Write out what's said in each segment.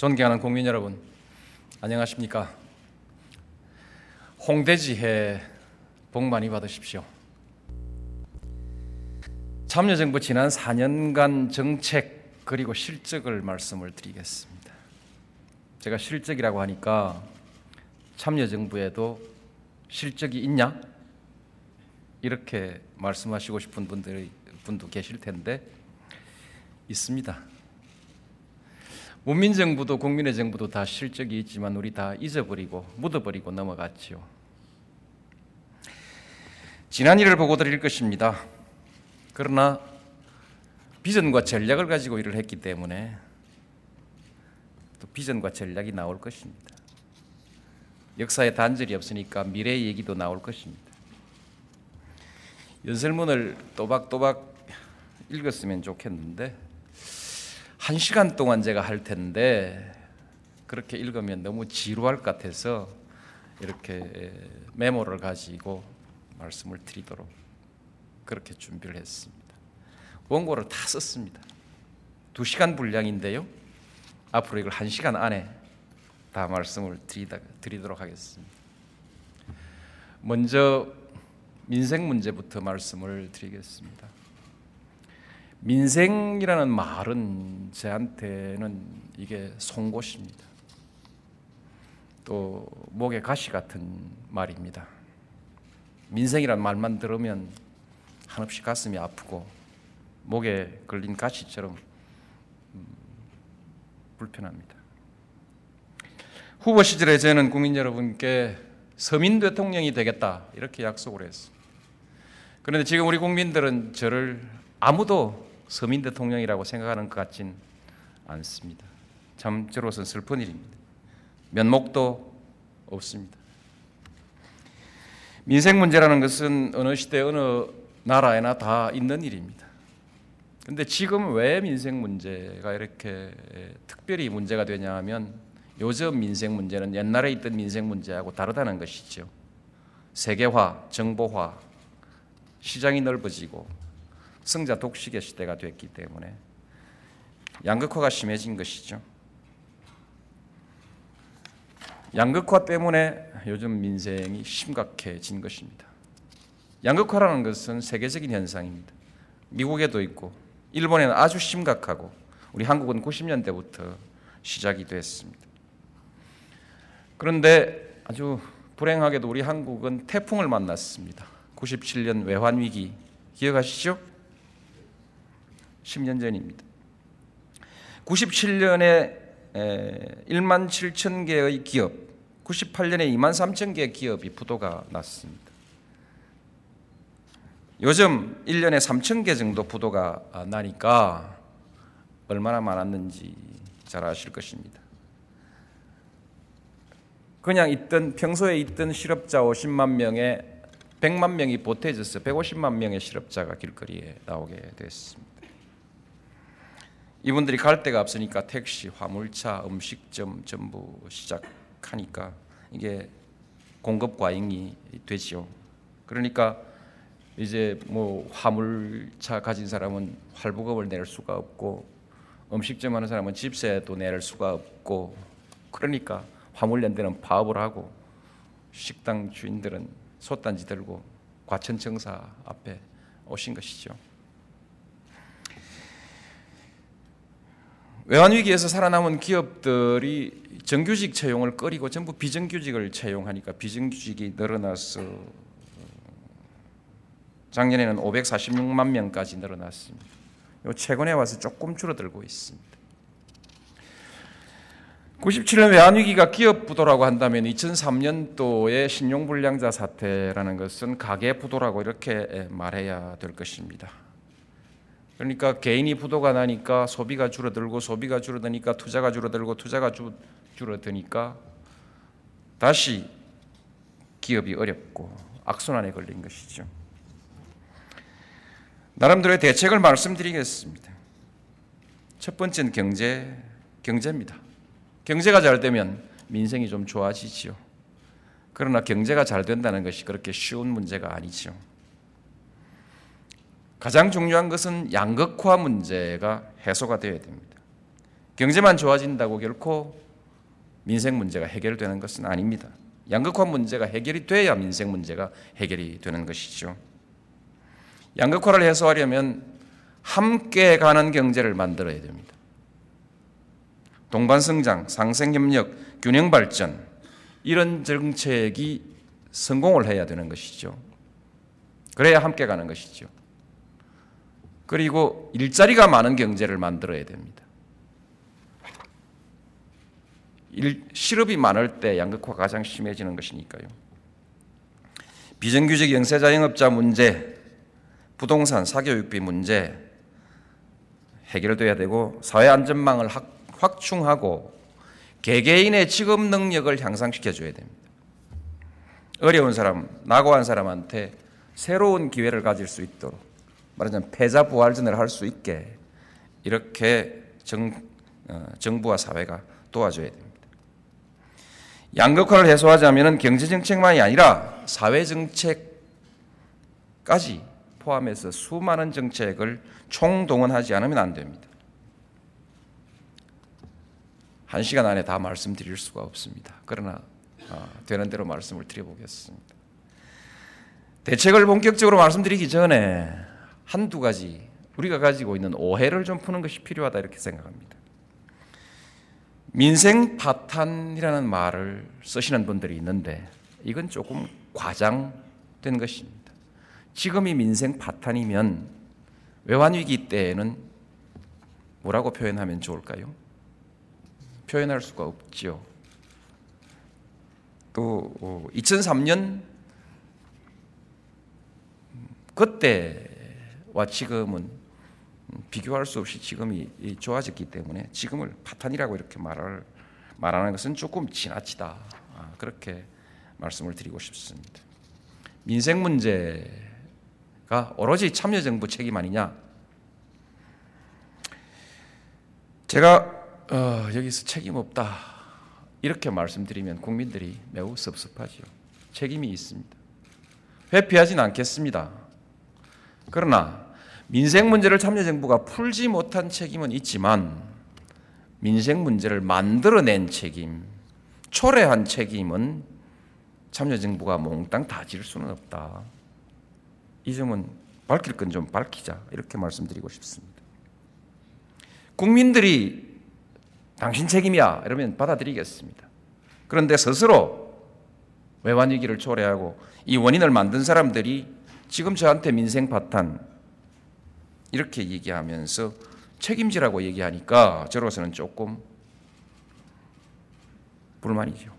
존경하는 국민 여러분, 안녕하십니까? 홍대지회 복 많이 받으십시오. 참여정부 지난 4년간 정책 그리고 실적을 말씀을 드리겠습니다. 제가 실적이라고 하니까 참여정부에도 실적이 있냐? 이렇게 말씀하시고 싶은 분들이 분도 계실 텐데 있습니다. 문민 정부도 국민의 정부도 다 실적이 있지만 우리 다 잊어버리고 묻어버리고 넘어갔지요. 지난 일을 보고 드릴 것입니다. 그러나 비전과 전략을 가지고 일을 했기 때문에 또 비전과 전략이 나올 것입니다. 역사에 단절이 없으니까 미래의 얘기도 나올 것입니다. 연설문을 또박또박 읽었으면 좋겠는데 한 시간 동안 제가 할 텐데 그렇게 읽으면 너무 지루할 것 같아서 이렇게 메모를 가지고 말씀을 드리도록 그렇게 준비를 했습니다. 원고를 다 썼습니다. 두 시간 분량인데요. 앞으로 이걸 한 시간 안에 다 말씀을 드리다, 드리도록 하겠습니다. 먼저 민생 문제부터 말씀을 드리겠습니다. 민생이라는 말은 저한테는 이게 송곳입니다. 또 목에 가시 같은 말입니다. 민생이라는 말만 들으면 한없이 가슴이 아프고 목에 걸린 가시처럼 음, 불편합니다. 후보 시절에 저는 국민 여러분께 서민 대통령이 되겠다 이렇게 약속을 했습니다. 그런데 지금 우리 국민들은 저를 아무도 서민 대통령이라고 생각하는 것 같진 않습니다. 참 저로서는 슬픈 일입니다. 면목도 없습니다. 민생 문제라는 것은 어느 시대 어느 나라에나 다 있는 일입니다. 근데 지금 왜 민생 문제가 이렇게 특별히 문제가 되냐 하면 요즘 민생 문제는 옛날에 있던 민생 문제하고 다르다는 것이죠. 세계화, 정보화, 시장이 넓어지고 승자 독식의 시대가 됐기 때문에 양극화가 심해진 것이죠. 양극화 때문에 요즘 민생이 심각해진 것입니다. 양극화라는 것은 세계적인 현상입니다. 미국에도 있고 일본에는 아주 심각하고 우리 한국은 90년대부터 시작이 됐습니다. 그런데 아주 불행하게도 우리 한국은 태풍을 만났습니다. 97년 외환 위기 기억하시죠? 10년 전입니다. 97년에 1만 7천 개의 기업, 98년에 2만 3천 개의 기업이 부도가 났습니다. 요즘 1년에 3천 개 정도 부도가 나니까 얼마나 많았는지 잘 아실 것입니다. 그냥 있던 평소에 있던 실업자 50만 명에 100만 명이 보태져서 150만 명의 실업자가 길거리에 나오게 됐습니다. 이분들이 갈 데가 없으니까 택시, 화물차, 음식점 전부 시작하니까 이게 공급 과잉이 되지요. 그러니까 이제 뭐 화물차 가진 사람은 할부금을 낼 수가 없고 음식점 하는 사람은 집세도 낼 수가 없고 그러니까 화물연대는 파업을 하고 식당 주인들은 솥단지 들고 과천청사 앞에 오신 것이죠. 외환위기에서 살아남은 기업들이 정규직 채용을 꺼리고 전부 비정규직을 채용하니까 비정규직이 늘어나서 작년에는 546만 명까지 늘어났습니다. 최근에 와서 조금 줄어들고 있습니다. 97년 외환위기가 기업 부도라고 한다면 2003년도의 그러니까 개인이 부도가 나니까 소비가 줄어들고 소비가 줄어드니까 투자가 줄어들고 투자가 주, 줄어드니까 다시 기업이 어렵고 악순환에 걸린 것이죠. 나름대로의 대책을 말씀드리겠습니다. 첫 번째는 경제, 경제입니다. 경제가 잘 되면 민생이 좀 좋아지지요. 그러나 경제가 잘 된다는 것이 그렇게 쉬운 문제가 아니죠. 가장 중요한 것은 양극화 문제가 해소가 되어야 됩니다. 경제만 좋아진다고 결코 민생 문제가 해결되는 것은 아닙니다. 양극화 문제가 해결이 돼야 민생 문제가 해결이 되는 것이죠. 양극화를 해소하려면 함께 가는 경제를 만들어야 됩니다. 동반 성장, 상생 협력, 균형 발전 이런 정책이 성공을 해야 되는 것이죠. 그래야 함께 가는 것이죠. 그리고 일자리가 많은 경제를 만들어야 됩니다. 일, 실업이 많을 때 양극화가 가장 심해지는 것이니까요. 비정규직 영세자 영업자 문제, 부동산 사교육비 문제 해결돼야 되고 사회 안전망을 확충하고 개개인의 직업 능력을 향상시켜 줘야 됩니다. 어려운 사람, 낙오한 사람한테 새로운 기회를 가질 수 있도록 말하자면 패자 부활전을 할 수 있게 이렇게 정, 어, 정부와 사회가 도와줘야 됩니다. 양극화를 해소하자면 경제 정책만이 아니라 사회 정책까지 포함해서 수많은 정책을 총동원하지 않으면 안 됩니다. 한 시간 안에 다 말씀드릴 수가 없습니다. 그러나 어, 되는 대로 말씀을 드려보겠습니다. 대책을 본격적으로 말씀드리기 전에 한두 가지 우리가 가지고 있는 오해를 좀 푸는 것이 필요하다 이렇게 생각합니다. 민생 파탄이라는 말을 쓰시는 분들이 있는데 이건 조금 과장된 것입니다. 지금이 민생 파탄이면 외환 위기 때에는 뭐라고 표현하면 좋을까요? 표현할 수가 없지요. 또 2003년 그때 와 지금은 비교할 수 없이 지금이 좋아졌기 때문에 지금을 파탄이라고 이렇게 말을 말하는 것은 조금 지나치다 아, 그렇게 말씀을 드리고 싶습니다. 민생 문제가 오로지 참여정부 책임 아니냐? 제가 어, 여기서 책임 없다 이렇게 말씀드리면 국민들이 매우 섭섭하지요. 책임이 있습니다. 회피하진 않겠습니다. 그러나 민생 문제를 참여정부가 풀지 못한 책임은 있지만 민생 문제를 만들어낸 책임, 초래한 책임은 참여정부가 몽땅 다 질 수는 없다. 이 점은 밝힐 건 좀 밝히자 이렇게 말씀드리고 싶습니다. 국민들이 당신 책임이야 이러면 받아들이겠습니다. 그런데 스스로 외환 위기를 초래하고 이 원인을 만든 사람들이 지금 저한테 민생 파탄 이렇게 얘기하면서 책임지라고 얘기하니까 저로서는 조금 불만이죠.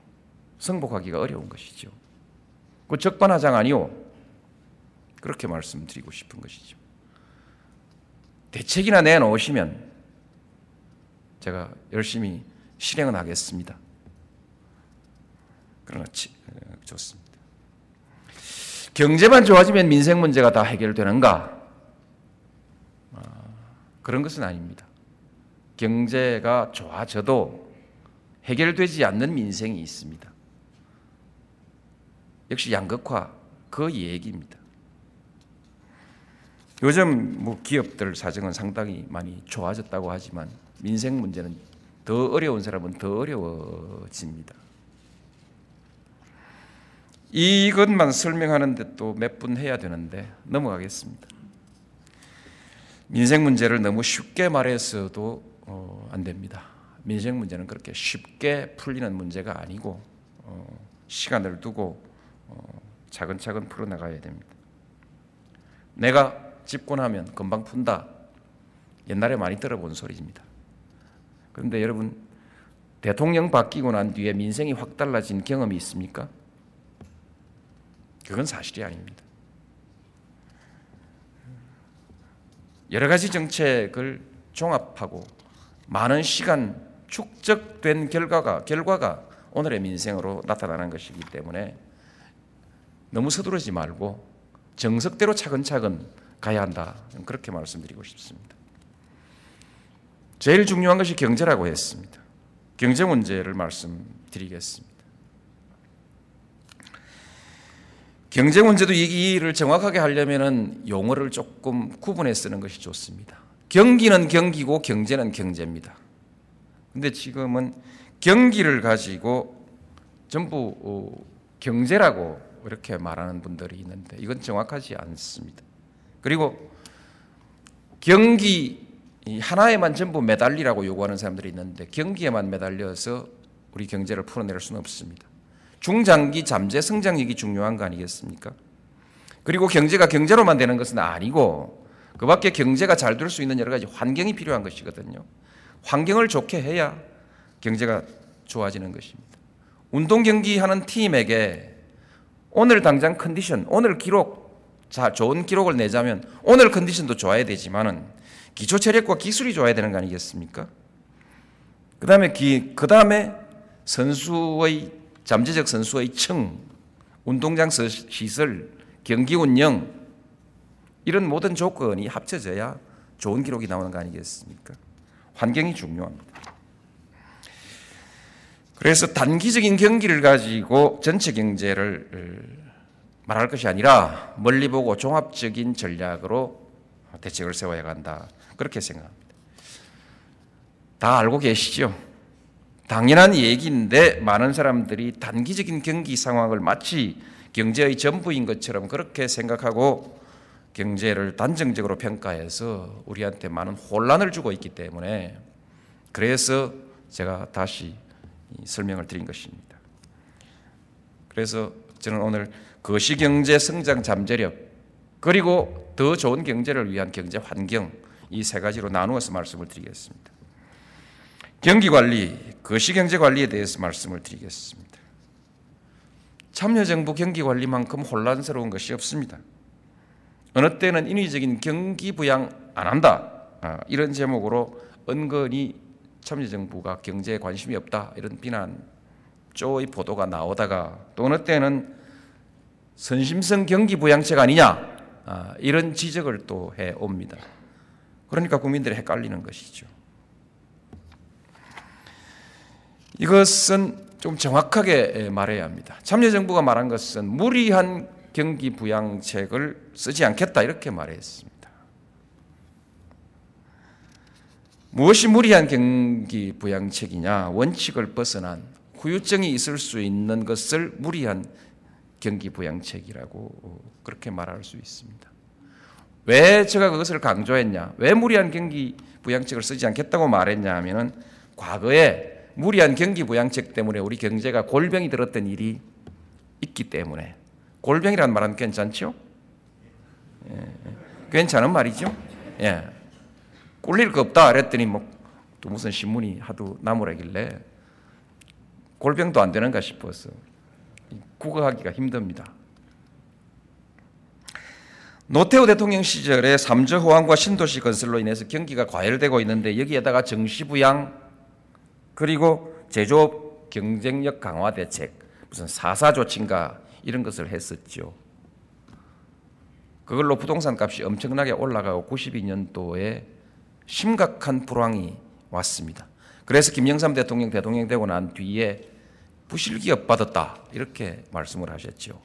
승복하기가 어려운 것이죠. 그 적반하장 아니오. 그렇게 말씀드리고 싶은 것이죠. 대책이나 내놓으시면 제가 열심히 실행은 하겠습니다. 그러나 어, 좋습니다. 경제만 좋아지면 민생 문제가 다 해결되는가? 그런 것은 아닙니다. 경제가 좋아져도 해결되지 않는 민생이 있습니다. 역시 양극화 그 얘기입니다. 요즘 뭐 기업들 사정은 상당히 많이 좋아졌다고 하지만 민생 문제는 더 어려운 사람은 더 어려워집니다. 이것만 설명하는데 또 몇 분 해야 되는데 넘어가겠습니다. 민생 문제를 너무 쉽게 말해서도 어, 안 됩니다. 민생 문제는 그렇게 쉽게 풀리는 문제가 아니고 어, 시간을 두고 어, 차근차근 풀어나가야 됩니다. 내가 집권하면 금방 푼다. 옛날에 많이 들어본 소리입니다. 그런데 여러분 대통령 바뀌고 난 뒤에 민생이 확 달라진 경험이 있습니까? 그건 사실이 아닙니다. 여러 가지 정책을 종합하고 많은 시간 축적된 결과가 결과가 오늘의 민생으로 나타나는 것이기 때문에 너무 서두르지 말고 정석대로 차근차근 가야 한다. 그렇게 말씀드리고 싶습니다. 제일 중요한 것이 경제라고 했습니다. 경제 문제를 말씀드리겠습니다. 경제 문제도 이기를 정확하게 하려면은 용어를 조금 구분해 쓰는 것이 좋습니다. 경기는 경기고 경제는 경제입니다. 근데 지금은 경기를 가지고 전부 어, 경제라고 이렇게 말하는 분들이 있는데 이건 정확하지 않습니다. 그리고 경기 하나에만 전부 매달리라고 요구하는 사람들이 있는데 경기에만 매달려서 우리 경제를 풀어낼 수는 없습니다. 중장기 잠재 성장력이 중요한 거 아니겠습니까? 그리고 경제가 경제로만 되는 것은 아니고 그 밖에 경제가 잘 될 수 있는 여러 가지 환경이 필요한 것이거든요. 환경을 좋게 해야 경제가 좋아지는 것입니다. 운동 경기 하는 팀에게 오늘 당장 컨디션, 오늘 기록, 자, 좋은 기록을 내자면 오늘 컨디션도 좋아야 되지만은 기초 체력과 기술이 좋아야 되는 거 아니겠습니까? 그 다음에 기, 그 다음에 선수의 잠재적 선수의 층, 운동장 시설, 경기 운영 이런 모든 조건이 합쳐져야 좋은 기록이 나오는 거 아니겠습니까? 환경이 중요합니다. 그래서 단기적인 경기를 가지고 전체 경제를 어, 말할 것이 아니라 멀리 보고 종합적인 전략으로 대책을 세워야 한다. 그렇게 생각합니다. 다 알고 계시죠? 당연한 얘기인데 많은 사람들이 단기적인 경기 상황을 마치 경제의 전부인 것처럼 그렇게 생각하고 경제를 단정적으로 평가해서 우리한테 많은 혼란을 주고 있기 때문에 그래서 제가 다시 설명을 드린 것입니다. 그래서 저는 오늘 거시경제 성장 잠재력 그리고 더 좋은 경제를 위한 경제 환경 이 세 가지로 나누어서 말씀을 드리겠습니다. 경기 관리, 거시경제 관리에 대해서 말씀을 드리겠습니다. 참여정부 경기 관리만큼 혼란스러운 것이 없습니다. 어느 때는 인위적인 경기 부양 안 한다 아, 이런 제목으로 은근히 참여정부가 경제에 관심이 없다 이런 비난 쪼의 보도가 나오다가 또 어느 때는 선심성 경기 부양책 아니냐 아, 이런 지적을 또 해 옵니다. 그러니까 국민들이 헷갈리는 것이죠. 이것은 좀 정확하게 말해야 합니다. 참여정부가 말한 것은 무리한 경기 부양책을 쓰지 않겠다 이렇게 말했습니다. 무엇이 무리한 경기 부양책이냐? 원칙을 벗어난 후유증이 있을 수 있는 것을 무리한 경기 부양책이라고 그렇게 말할 수 있습니다. 왜 제가 그것을 강조했냐? 왜 무리한 경기 부양책을 쓰지 않겠다고 말했냐 하면은 과거에 무리한 경기 부양책 때문에 우리 경제가 골병이 들었던 일이 있기 때문에 골병이라는 말은 괜찮죠? 예, 예. 괜찮은 말이죠? 예. 꿀릴 거 없다 그랬더니 뭐 또 무슨 신문이 하도 나무라길래 골병도 안 되는가 싶어서 국어하기가 힘듭니다. 노태우 대통령 시절에 삼저 호황과 신도시 건설로 인해서 경기가 과열되고 있는데 여기에다가 정시부양 그리고 제조업 경쟁력 강화 대책 무슨 사사 조치인가 이런 것을 했었죠. 그걸로 부동산 값이 엄청나게 올라가고 92년도에 심각한 불황이 왔습니다. 그래서 김영삼 대통령 대통령 되고 난 뒤에 부실기업 받았다 이렇게 말씀을 하셨죠.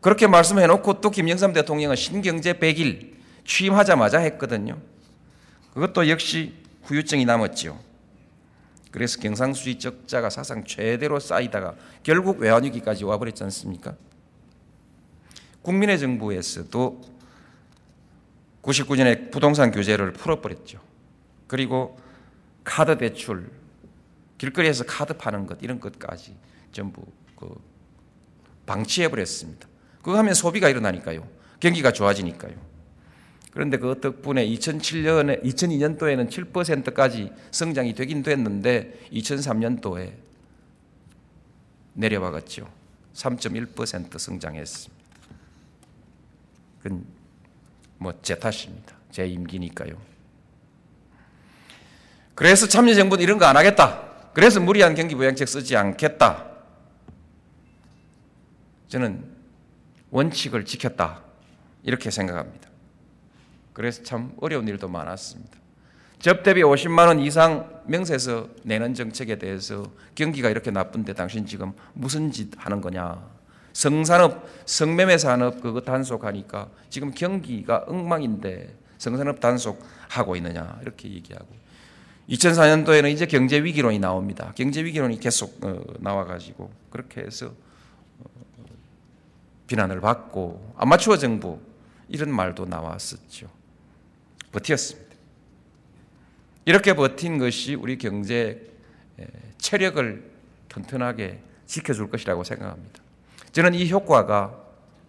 그렇게 말씀해 놓고 또 김영삼 대통령은 신경제 100일 취임하자마자 했거든요. 그것도 역시 후유증이 남았죠. 그래서 경상수지 적자가 사상 최대로 쌓이다가 결국 외환위기까지 와버렸지 않습니까? 국민의 정부에서도 99년에 부동산 규제를 풀어버렸죠. 그리고 카드 대출, 길거리에서 카드 파는 것 이런 것까지 전부 그 방치해버렸습니다. 그거 하면 소비가 일어나니까요. 경기가 좋아지니까요. 그런데 그 덕분에 2007년에 2002년도에는 7%까지 성장이 되긴 됐는데 2003년도에 내려와갔죠. 3.1% 성장했습니다. 그건 뭐 제 탓입니다. 제 임기니까요. 그래서 참여정부는 이런 거 안 하겠다. 그래서 무리한 경기 부양책 쓰지 않겠다. 저는 원칙을 지켰다. 이렇게 생각합니다. 그래서 참 어려운 일도 많았습니다. 접대비 50만 원 이상 명세서 내는 정책에 대해서 경기가 이렇게 나쁜데 당신 지금 무슨 짓 하는 거냐? 성산업, 성매매 산업 그거 단속하니까 지금 경기가 엉망인데 성산업 단속하고 있느냐 이렇게 얘기하고 2004년도에는 이제 경제 위기론이 나옵니다. 경제 위기론이 계속 어, 나와가지고 그렇게 해서 어, 비난을 받고 아마추어 정부 이런 말도 나왔었죠. 버텼습니다. 이렇게 버틴 것이 우리 경제 체력을 튼튼하게 지켜줄 것이라고 생각합니다. 저는 이 효과가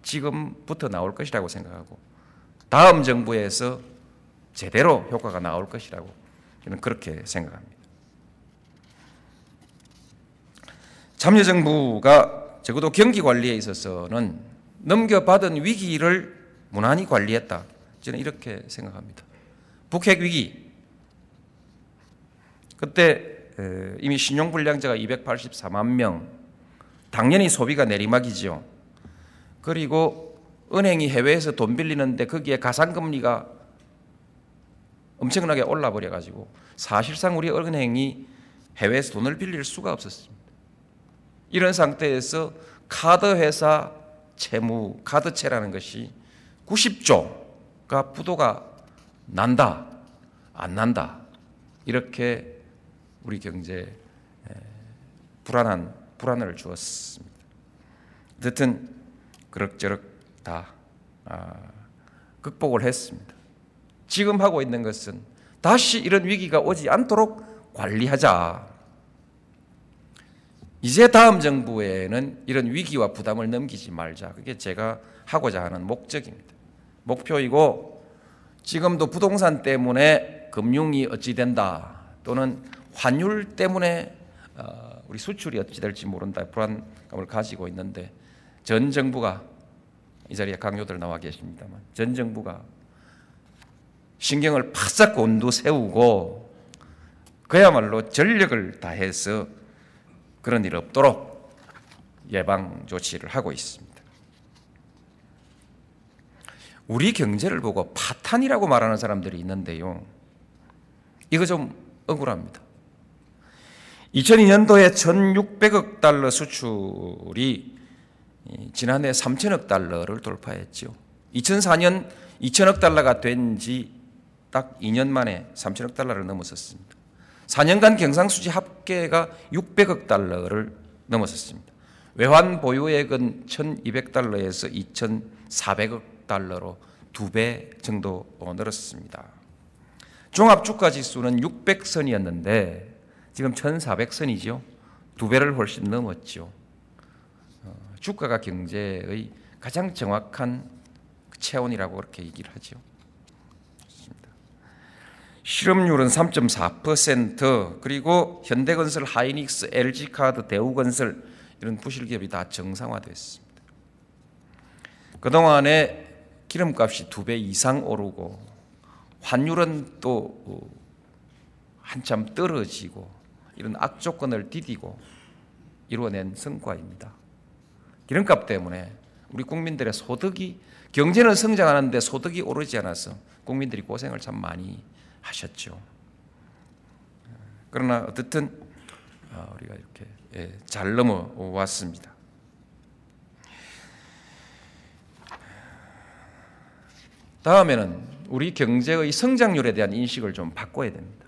지금부터 나올 것이라고 생각하고 다음 정부에서 제대로 효과가 나올 것이라고 저는 그렇게 생각합니다. 참여정부가 적어도 경기 관리에 있어서는 넘겨받은 위기를 무난히 관리했다. 저는 이렇게 생각합니다. 북핵 위기. 그때 이미 신용불량자가 284만 명. 당연히 소비가 내리막이죠. 그리고 은행이 해외에서 돈 빌리는데 거기에 가상금리가 엄청나게 올라 버려 가지고 사실상 우리 은행이 해외에서 돈을 빌릴 수가 없었습니다. 이런 상태에서 카드 회사 채무 카드채라는 것이 90조가 부도가 난다 안 난다 이렇게 우리 경제에 불안한 불안을 주었습니다. 어쨌든 그럭저럭 다 아, 극복을 했습니다. 지금 하고 있는 것은 다시 이런 위기가 오지 않도록 관리하자. 이제 다음 정부에는 이런 위기와 부담을 넘기지 말자. 그게 제가 하고자 하는 목적입니다. 목표이고 지금도 부동산 때문에 금융이 어찌 된다 또는 환율 때문에 어, 우리 수출이 어찌 될지 모른다 불안감을 가지고 있는데 전 정부가 이 자리에 강요들 나와 계십니다만 전 정부가 신경을 바싹 곤두 세우고 그야말로 전력을 다해서 그런 일 없도록 예방 조치를 하고 있습니다. 우리 경제를 보고 파탄이라고 말하는 사람들이 있는데요. 이거 좀 억울합니다. 2002년도에 1,600억 달러 수출이 지난해 3천억 달러를 돌파했죠. 2004년 2천억 달러가 된 지 딱 2년 만에 3천억 달러를 넘어섰습니다. 4년간 경상수지 합계가 600억 달러를 넘어섰습니다. 외환 보유액은 1,200달러에서 2,400억 달러로 두 배 정도 늘었습니다. 종합 주가 지수는 600선이었는데 지금 1,400선이죠. 두 배를 훨씬 넘었죠. 어, 주가가 경제의 가장 정확한 체온이라고 그렇게 얘기를 하죠. 실업률은 3.4% 그리고 현대건설, 하이닉스, LG카드, 대우건설 이런 부실기업이 다 정상화됐습니다. 그동안에 기름값이 두 배 이상 오르고 환율은 또 어, 한참 떨어지고 이런 악조건을 디디고 이루어낸 성과입니다. 기름값 때문에 우리 국민들의 소득이 경제는 성장하는데 소득이 오르지 않아서 국민들이 고생을 참 많이 하셨죠. 그러나 어떻든 어, 우리가 이렇게 예, 잘 넘어왔습니다. 다음에는 우리 경제의 성장률에 대한 인식을 좀 바꿔야 됩니다.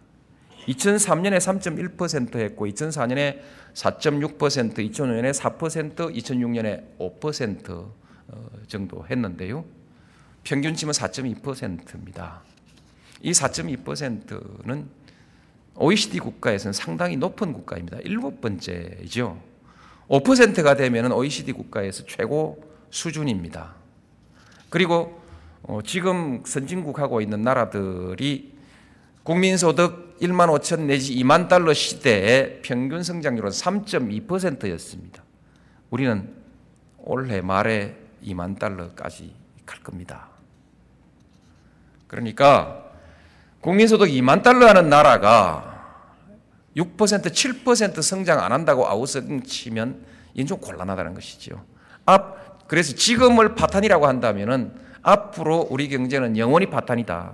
2003년에 3.1% 했고 2004년에 4.6%, 2005년에 4%, 2006년에 5% 정도 했는데요. 평균 치면 4.2%입니다. 이 4.2%는 OECD 국가에서는 상당히 높은 국가입니다. 일곱 번째죠. 5%가 되면 OECD 국가에서 최고 수준입니다. 그리고 어, 지금 선진국 하고 있는 나라들이 국민소득 1만 5천 내지 2만 달러 시대의 평균 성장률은 3.2%였습니다. 우리는 올해 말에 2만 달러까지 갈 겁니다. 그러니까 국민소득 2만 달러 하는 나라가 6% 7% 성장 안 한다고 아우성 치면 이건 좀 곤란하다는 것이죠. 앞 그래서 지금을 파탄이라고 한다면은 앞으로 우리 경제는 영원히 파탄이다.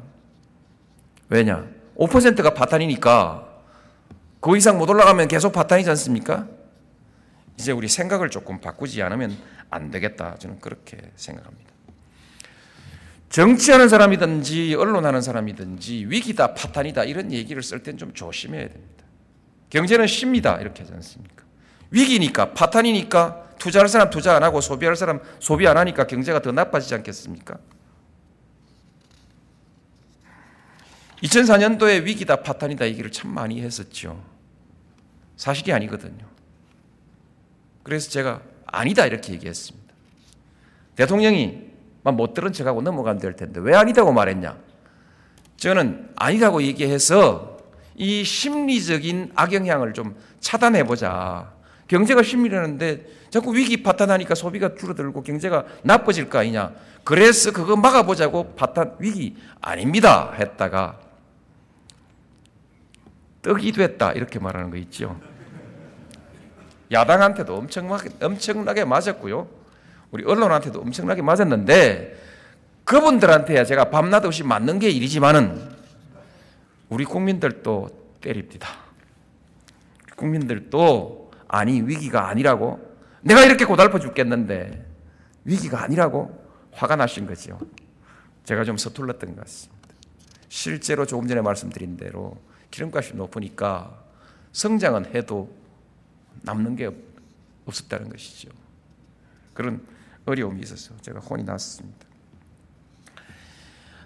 왜냐? 5%가 파탄이니까 그 이상 못 올라가면 계속 파탄이지 않습니까? 이제 우리 생각을 조금 바꾸지 않으면 안 되겠다. 저는 그렇게 생각합니다. 정치하는 사람이든지 언론하는 사람이든지 위기다 파탄이다 이런 얘기를 쓸 땐 좀 조심해야 됩니다. 경제는 쉽니다 이렇게 하지 않습니까? 위기니까 파탄이니까 투자할 사람 투자 안 하고 소비할 사람 소비 안 하니까 경제가 더 나빠지지 않겠습니까? 2004년도에 위기다 파탄이다 얘기를 참 많이 했었죠. 사실이 아니거든요. 그래서 제가 아니다 이렇게 얘기했습니다. 대통령이 막못 들은 척하고 넘어가면 될 텐데 왜 아니다고 말했냐? 저는 아니다고 얘기해서 이 심리적인 악영향을 좀 차단해 보자. 경제가 심리라는데 자꾸 위기 파탄하니까 소비가 줄어들고 경제가 나빠질 거 아니냐. 그래서 그거 막아보자고 파탄 위기 아닙니다 했다가 떡이 됐다 이렇게 말하는 거 있죠. 야당한테도 엄청나게, 엄청나게 맞았고요. 우리 언론한테도 엄청나게 맞았는데 그분들한테야 제가 밤낮 없이 맞는 게 일이지만은 우리 국민들도 때립니다. 국민들도 아니 위기가 아니라고 내가 이렇게 고달퍼 죽겠는데 위기가 아니라고 화가 나신 거죠. 제가 좀 서툴렀던 것 같습니다. 실제로 조금 전에 말씀드린 대로 기름값이 높으니까 성장은 해도 남는 게 없었다는 것이죠. 그런 어려움이 있어서 제가 혼이 났습니다.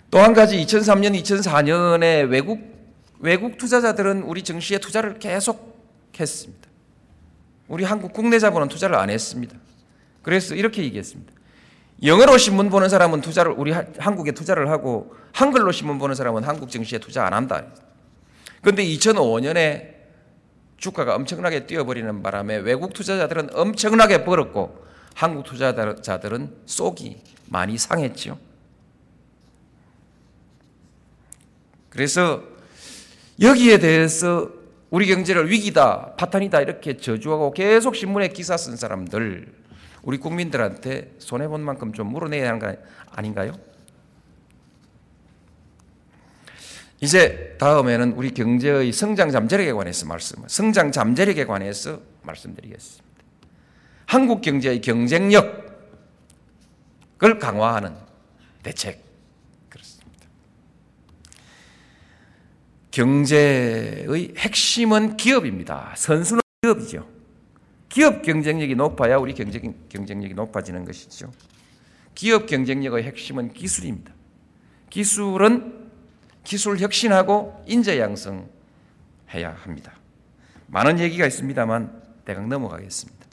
또 한 가지 2003년, 2004년에 외국 외국 투자자들은 우리 증시에 투자를 계속 했습니다. 우리 한국 국내 자본은 투자를 안 했습니다. 그래서 이렇게 얘기했습니다. 영어로 신문 보는 사람은 투자를 우리 한국에 투자를 하고 한글로 신문 보는 사람은 한국 증시에 투자 안 한다. 그런데 2005년에 주가가 엄청나게 뛰어버리는 바람에 외국 투자자들은 엄청나게 벌었고 한국 투자자들은 쏙이 많이 상했죠. 그래서 여기에 대해서 우리 경제를 위기다, 파탄이다 이렇게 저주하고 계속 신문에 기사 쓴 사람들 우리 국민들한테 손해 본 만큼 좀 물어내야 하는 거 아닌가요? 이제 다음에는 우리 경제의 성장 잠재력에 관해서 말씀, 성장 잠재력에 관해서 말씀드리겠습니다. 한국 경제의 경쟁력을 강화하는 대책 그렇습니다. 경제의 핵심은 기업입니다. 선수는 기업이죠. 기업 경쟁력이 높아야 우리 경쟁, 경쟁력이 높아지는 것이죠. 기업 경쟁력의 핵심은 기술입니다. 기술은 기술 혁신하고 인재 양성해야 합니다. 많은 얘기가 있습니다만 대강 넘어가겠습니다.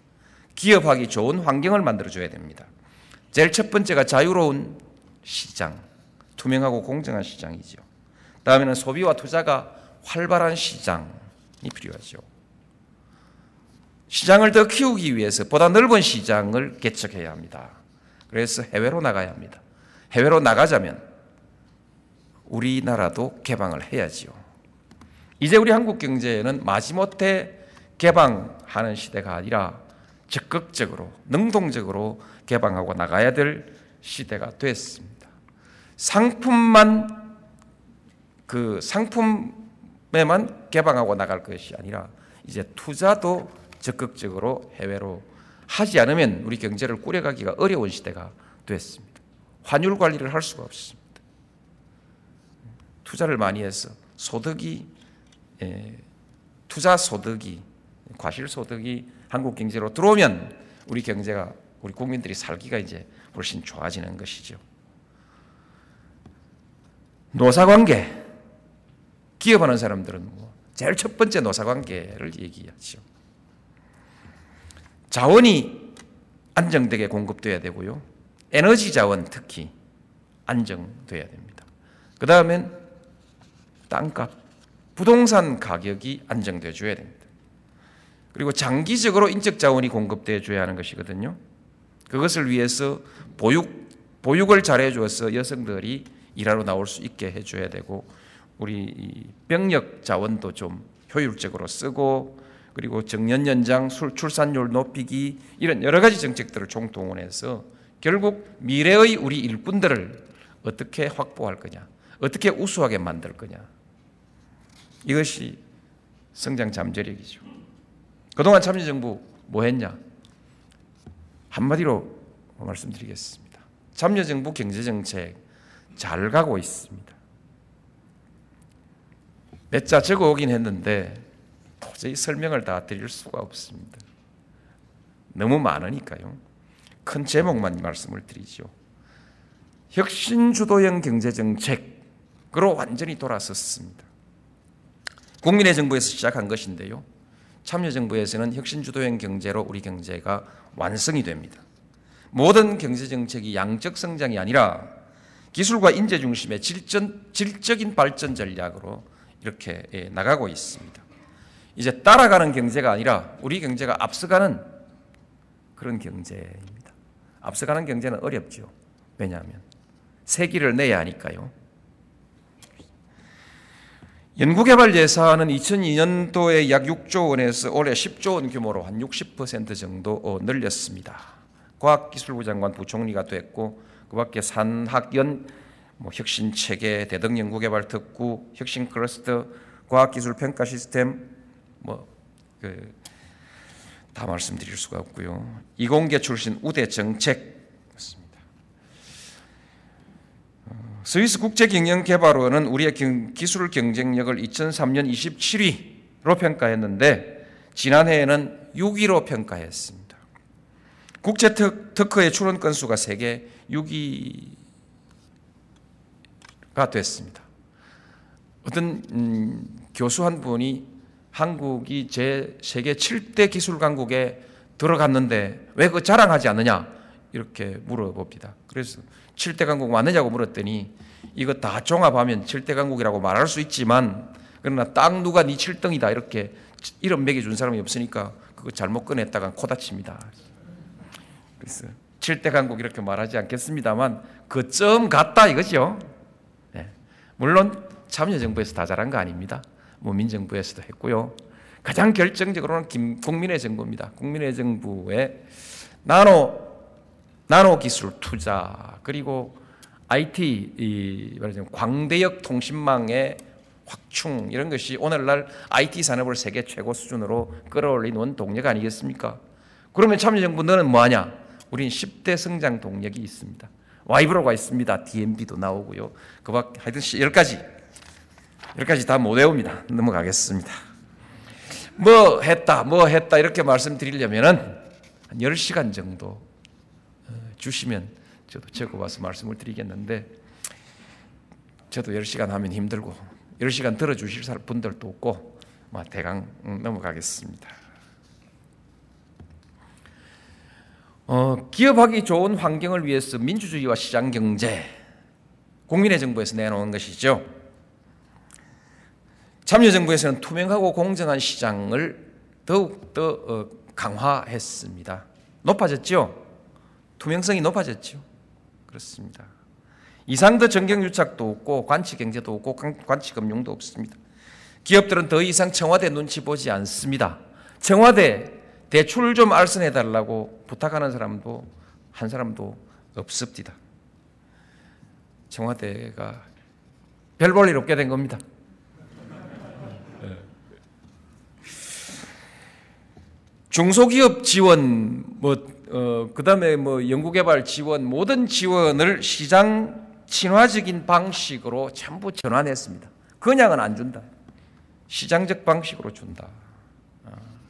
기업하기 좋은 환경을 만들어줘야 됩니다. 제일 첫 번째가 자유로운 시장, 투명하고 공정한 시장이죠. 다음에는 소비와 투자가 활발한 시장이 필요하죠. 시장을 더 키우기 위해서 보다 넓은 시장을 개척해야 합니다. 그래서 해외로 나가야 합니다. 해외로 나가자면 우리나라도 개방을 해야지요. 이제 우리 한국 경제는 마지못해 개방하는 시대가 아니라 적극적으로 능동적으로 개방하고 나가야 될 시대가 됐습니다. 상품만 그 상품에만 개방하고 나갈 것이 아니라 이제 투자도 적극적으로 해외로 하지 않으면 우리 경제를 꾸려가기가 어려운 시대가 됐습니다. 환율 관리를 할 수가 없습니다. 투자를 많이 해서 소득이 예, 투자 소득이 과실 소득이 한국 경제로 들어오면 우리 경제가 우리 국민들이 살기가 이제 훨씬 좋아지는 것이죠. 노사관계 기업하는 사람들은 뭐 제일 첫 번째 노사관계를 얘기하죠. 자원이 안정되게 공급돼야 되고요. 에너지 자원 특히 안정돼야 됩니다. 그 다음엔 땅값, 부동산 가격이 안정돼 줘야 됩니다. 그리고 장기적으로 인적 자원이 공급돼 줘야 하는 것이거든요. 그것을 위해서 보육 보육을 잘해 줘서 여성들이 일하러 나올 수 있게 해 줘야 되고 우리 병력 자원도 좀 효율적으로 쓰고 그리고 정년 연장, 출산율 높이기 이런 여러 가지 정책들을 총동원해서 결국 미래의 우리 일꾼들을 어떻게 확보할 거냐, 어떻게 우수하게 만들 거냐. 이것이 성장 잠재력이죠. 그동안 참여정부 뭐 했냐? 한마디로 말씀드리겠습니다. 참여정부 경제정책 잘 가고 있습니다. 몇 자 적어 오긴 했는데 도저히 설명을 다 드릴 수가 없습니다. 너무 많으니까요. 큰 제목만 말씀을 드리죠. 혁신 주도형 경제 정책으로 완전히 돌아섰습니다. 국민의 정부에서 시작한 것인데요. 참여정부에서는 혁신 주도형 경제로 우리 경제가 완성이 됩니다. 모든 경제 정책이 양적 성장이 아니라 기술과 인재 중심의 질적인 발전 전략으로 이렇게 예, 나가고 있습니다. 이제 따라가는 경제가 아니라 우리 경제가 앞서가는 그런 경제입니다. 앞서가는 경제는 어렵죠. 왜냐하면 세기를 내야 하니까요. 연구개발 예산은 2002년도에 약 6조 원에서 올해 10조 원 규모로 한 60% 정도 어, 늘렸습니다. 과학기술부 장관 부총리가 됐고 그 밖에 산학연, 뭐 혁신 체계, 대등연구개발 특구, 혁신 클러스터, 과학기술 평가 시스템 뭐그 다 말씀드릴 수가 없고요. 이공계 출신 우대 정책 스위스 국제경영개발원은 우리의 기술 경쟁력을 2003년 27위로 평가했는데 지난해에는 6위로 평가했습니다. 국제 특허의 출원 건수가 세계 6위 가 됐습니다. 어떤 음, 교수 한 분이 한국이 제 세계 7대 기술 강국에 들어갔는데 왜 그 자랑하지 않느냐 이렇게 물어봅니다. 그래서 7대 강국 맞느냐고 물었더니 이거 다 종합하면 7대 강국이라고 말할 수 있지만 그러나 딱 누가 네 7등이다 이렇게 이름 매겨준 사람이 없으니까 그거 잘못 꺼냈다가 코 다칩니다. 그래서 7대 강국 이렇게 말하지 않겠습니다만 그점 같다 이거죠. 네. 물론 참여정부에서 다 잘한 거 아닙니다. 뭐 민정부에서도 했고요. 가장 결정적으로는 김, 국민의 정부입니다. 국민의 정부의 나노 나노 기술 투자 그리고 IT 이 말하자면 광대역 통신망의 확충 이런 것이 오늘날 IT 산업을 세계 최고 수준으로 끌어올린 원 동력 아니겠습니까? 그러면 참여정부 너는 뭐하냐? 우린 10대 성장 동력이 있습니다. 와이브로가 있습니다. DMB도 나오고요. 그 밖 하여튼 10가지 10가지 다 못 외웁니다. 넘어가겠습니다. 뭐 했다, 뭐 했다 이렇게 말씀드리려면은 한 10시간 정도 주시면 저도 적어봐서 말씀을 드리겠는데 저도 10시간 하면 힘들고 10시간 들어주실 분들도 없고 뭐 대강 넘어가겠습니다. 어, 기업하기 좋은 환경을 위해서 민주주의와 시장 경제 국민의 정부에서 내놓은 것이죠. 참여정부에서는 투명하고 공정한 시장을 더욱더 어, 강화했습니다. 높아졌죠? 투명성이 높아졌죠. 그렇습니다. 이상더 정경유착도 없고 관치 경제도 없고 관치 금융도 없습니다. 기업들은 더 이상 청와대 눈치 보지 않습니다. 청와대 대출 좀 알선해 달라고 부탁하는 사람도 한 사람도 없습니다. 청와대가 별 볼일 없게 된 겁니다. 중소기업 지원 뭐 어, 그 다음에 뭐 연구개발 지원, 모든 지원을 시장 친화적인 방식으로 전부 전환했습니다. 그냥은 안 준다. 시장적 방식으로 준다.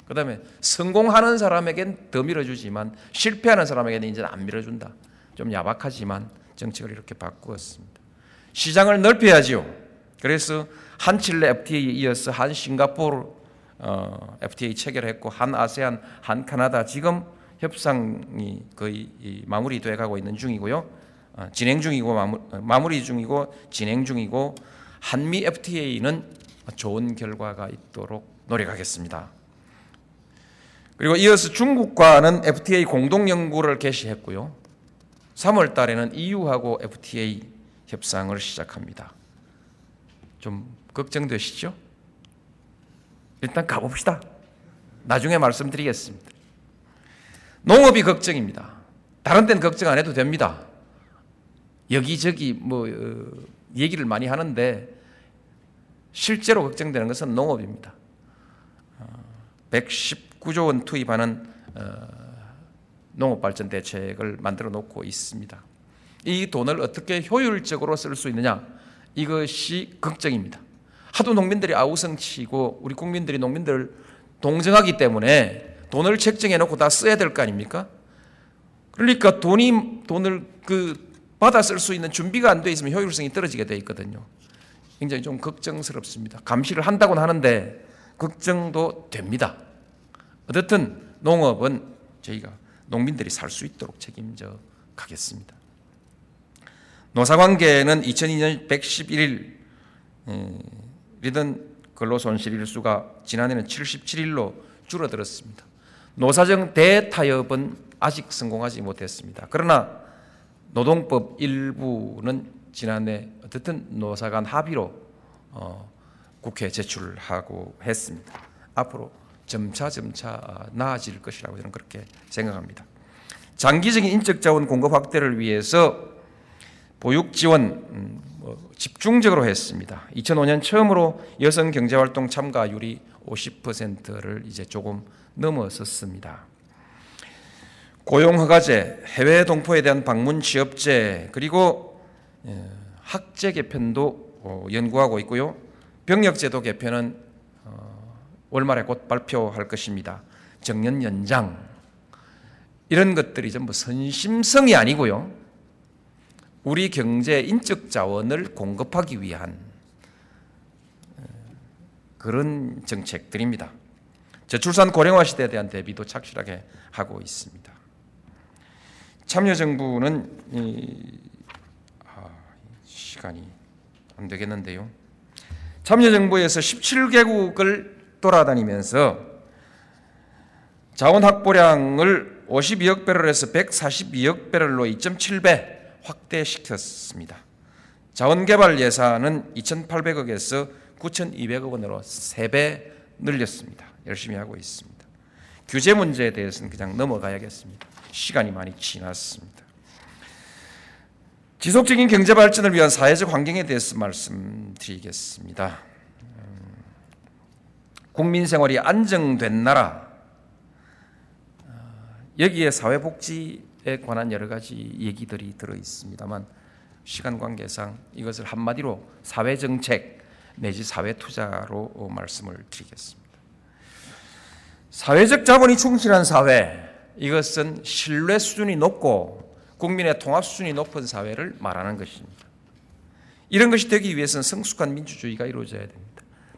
어, 그 다음에 성공하는 사람에겐 더 밀어주지만 실패하는 사람에게는 이제 안 밀어준다. 좀 야박하지만 정책을 이렇게 바꾸었습니다. 시장을 넓혀야지요. 그래서 한 칠레 FTA에 이어서 한 싱가포르 어, FTA 체결했고 한 아세안, 한 카나다 지금 협상이 거의 마무리돼 가고 있는 중이고요. 어, 진행 중이고 어, 마무리 중이고 진행 중이고 한미 FTA는 좋은 결과가 있도록 노력하겠습니다. 그리고 이어서 중국과는 FTA 공동 연구를 개시했고요. 3월 달에는 EU하고 FTA 협상을 시작합니다. 좀 걱정되시죠? 일단 가봅시다. 나중에 말씀드리겠습니다. 농업이 걱정입니다. 다른 데는 걱정 안 해도 됩니다. 여기저기 뭐 어, 얘기를 많이 하는데 실제로 걱정되는 것은 농업입니다. 119조 원 투입하는 어, 농업발전 대책을 만들어 놓고 있습니다. 이 돈을 어떻게 효율적으로 쓸 수 있느냐 이것이 걱정입니다. 하도 농민들이 아우성치고 우리 국민들이 농민들을 동정하기 때문에 돈을 책정해 놓고 다 써야 될 거 아닙니까? 그러니까 돈이 돈을 그 받아 쓸 수 있는 준비가 안 돼 있으면 효율성이 떨어지게 돼 있거든요. 굉장히 좀 걱정스럽습니다. 감시를 한다고는 하는데 걱정도 됩니다. 어쨌든 농업은 저희가 농민들이 살 수 있도록 책임져 가겠습니다. 노사관계는 2002년 111일 이던 근로손실 일수가 지난해는 77일로 줄어들었습니다. 노사정 대타협은 아직 성공하지 못했습니다. 그러나 노동법 일부는 지난해 어쨌든 노사 간 합의로 어, 국회에 제출하고 했습니다. 앞으로 점차 점차 나아질 것이라고 저는 그렇게 생각합니다. 장기적인 인적 자원 공급 확대를 위해서 보육 지원 음, 뭐 집중적으로 했습니다. 2005년 처음으로 여성 경제 활동 참가율이 50%를 이제 조금 넘어섰습니다. 고용 허가제, 해외 동포에 대한 방문 취업제, 그리고 예, 학제 개편도 어, 연구하고 있고요. 병역제도 개편은 어, 월말에 곧 발표할 것입니다. 정년 연장 이런 것들이 전부 선심성이 아니고요. 우리 경제 인적 자원을 공급하기 위한 어, 그런 정책들입니다. 저출산 고령화 시대에 대한 대비도 착실하게 하고 있습니다. 참여정부는 이, 아, 시간이 안 되겠는데요. 참여정부에서 17개국을 돌아다니면서 자원 확보량을 52억 배럴에서 142억 배럴로 2.7배 확대시켰습니다. 자원 개발 예산은 2,800억에서 9,200억 원으로 3배 늘렸습니다. 열심히 하고 있습니다. 규제 문제에 대해서는 그냥 넘어가야겠습니다. 시간이 많이 지났습니다. 지속적인 경제 발전을 위한 사회적 환경에 대해서 말씀드리겠습니다. 음, 국민 생활이 안정된 나라 어, 여기에 사회복지에 관한 여러 가지 얘기들이 들어 있습니다만 시간 관계상 이것을 한마디로 사회정책 내지 사회투자로 말씀을 드리겠습니다. 사회적 자본이 충실한 사회 이것은 신뢰 수준이 높고 국민의 통합 수준이 높은 사회를 말하는 것입니다. 이런 것이 되기 위해서는 성숙한 민주주의가 이루어져야 됩니다.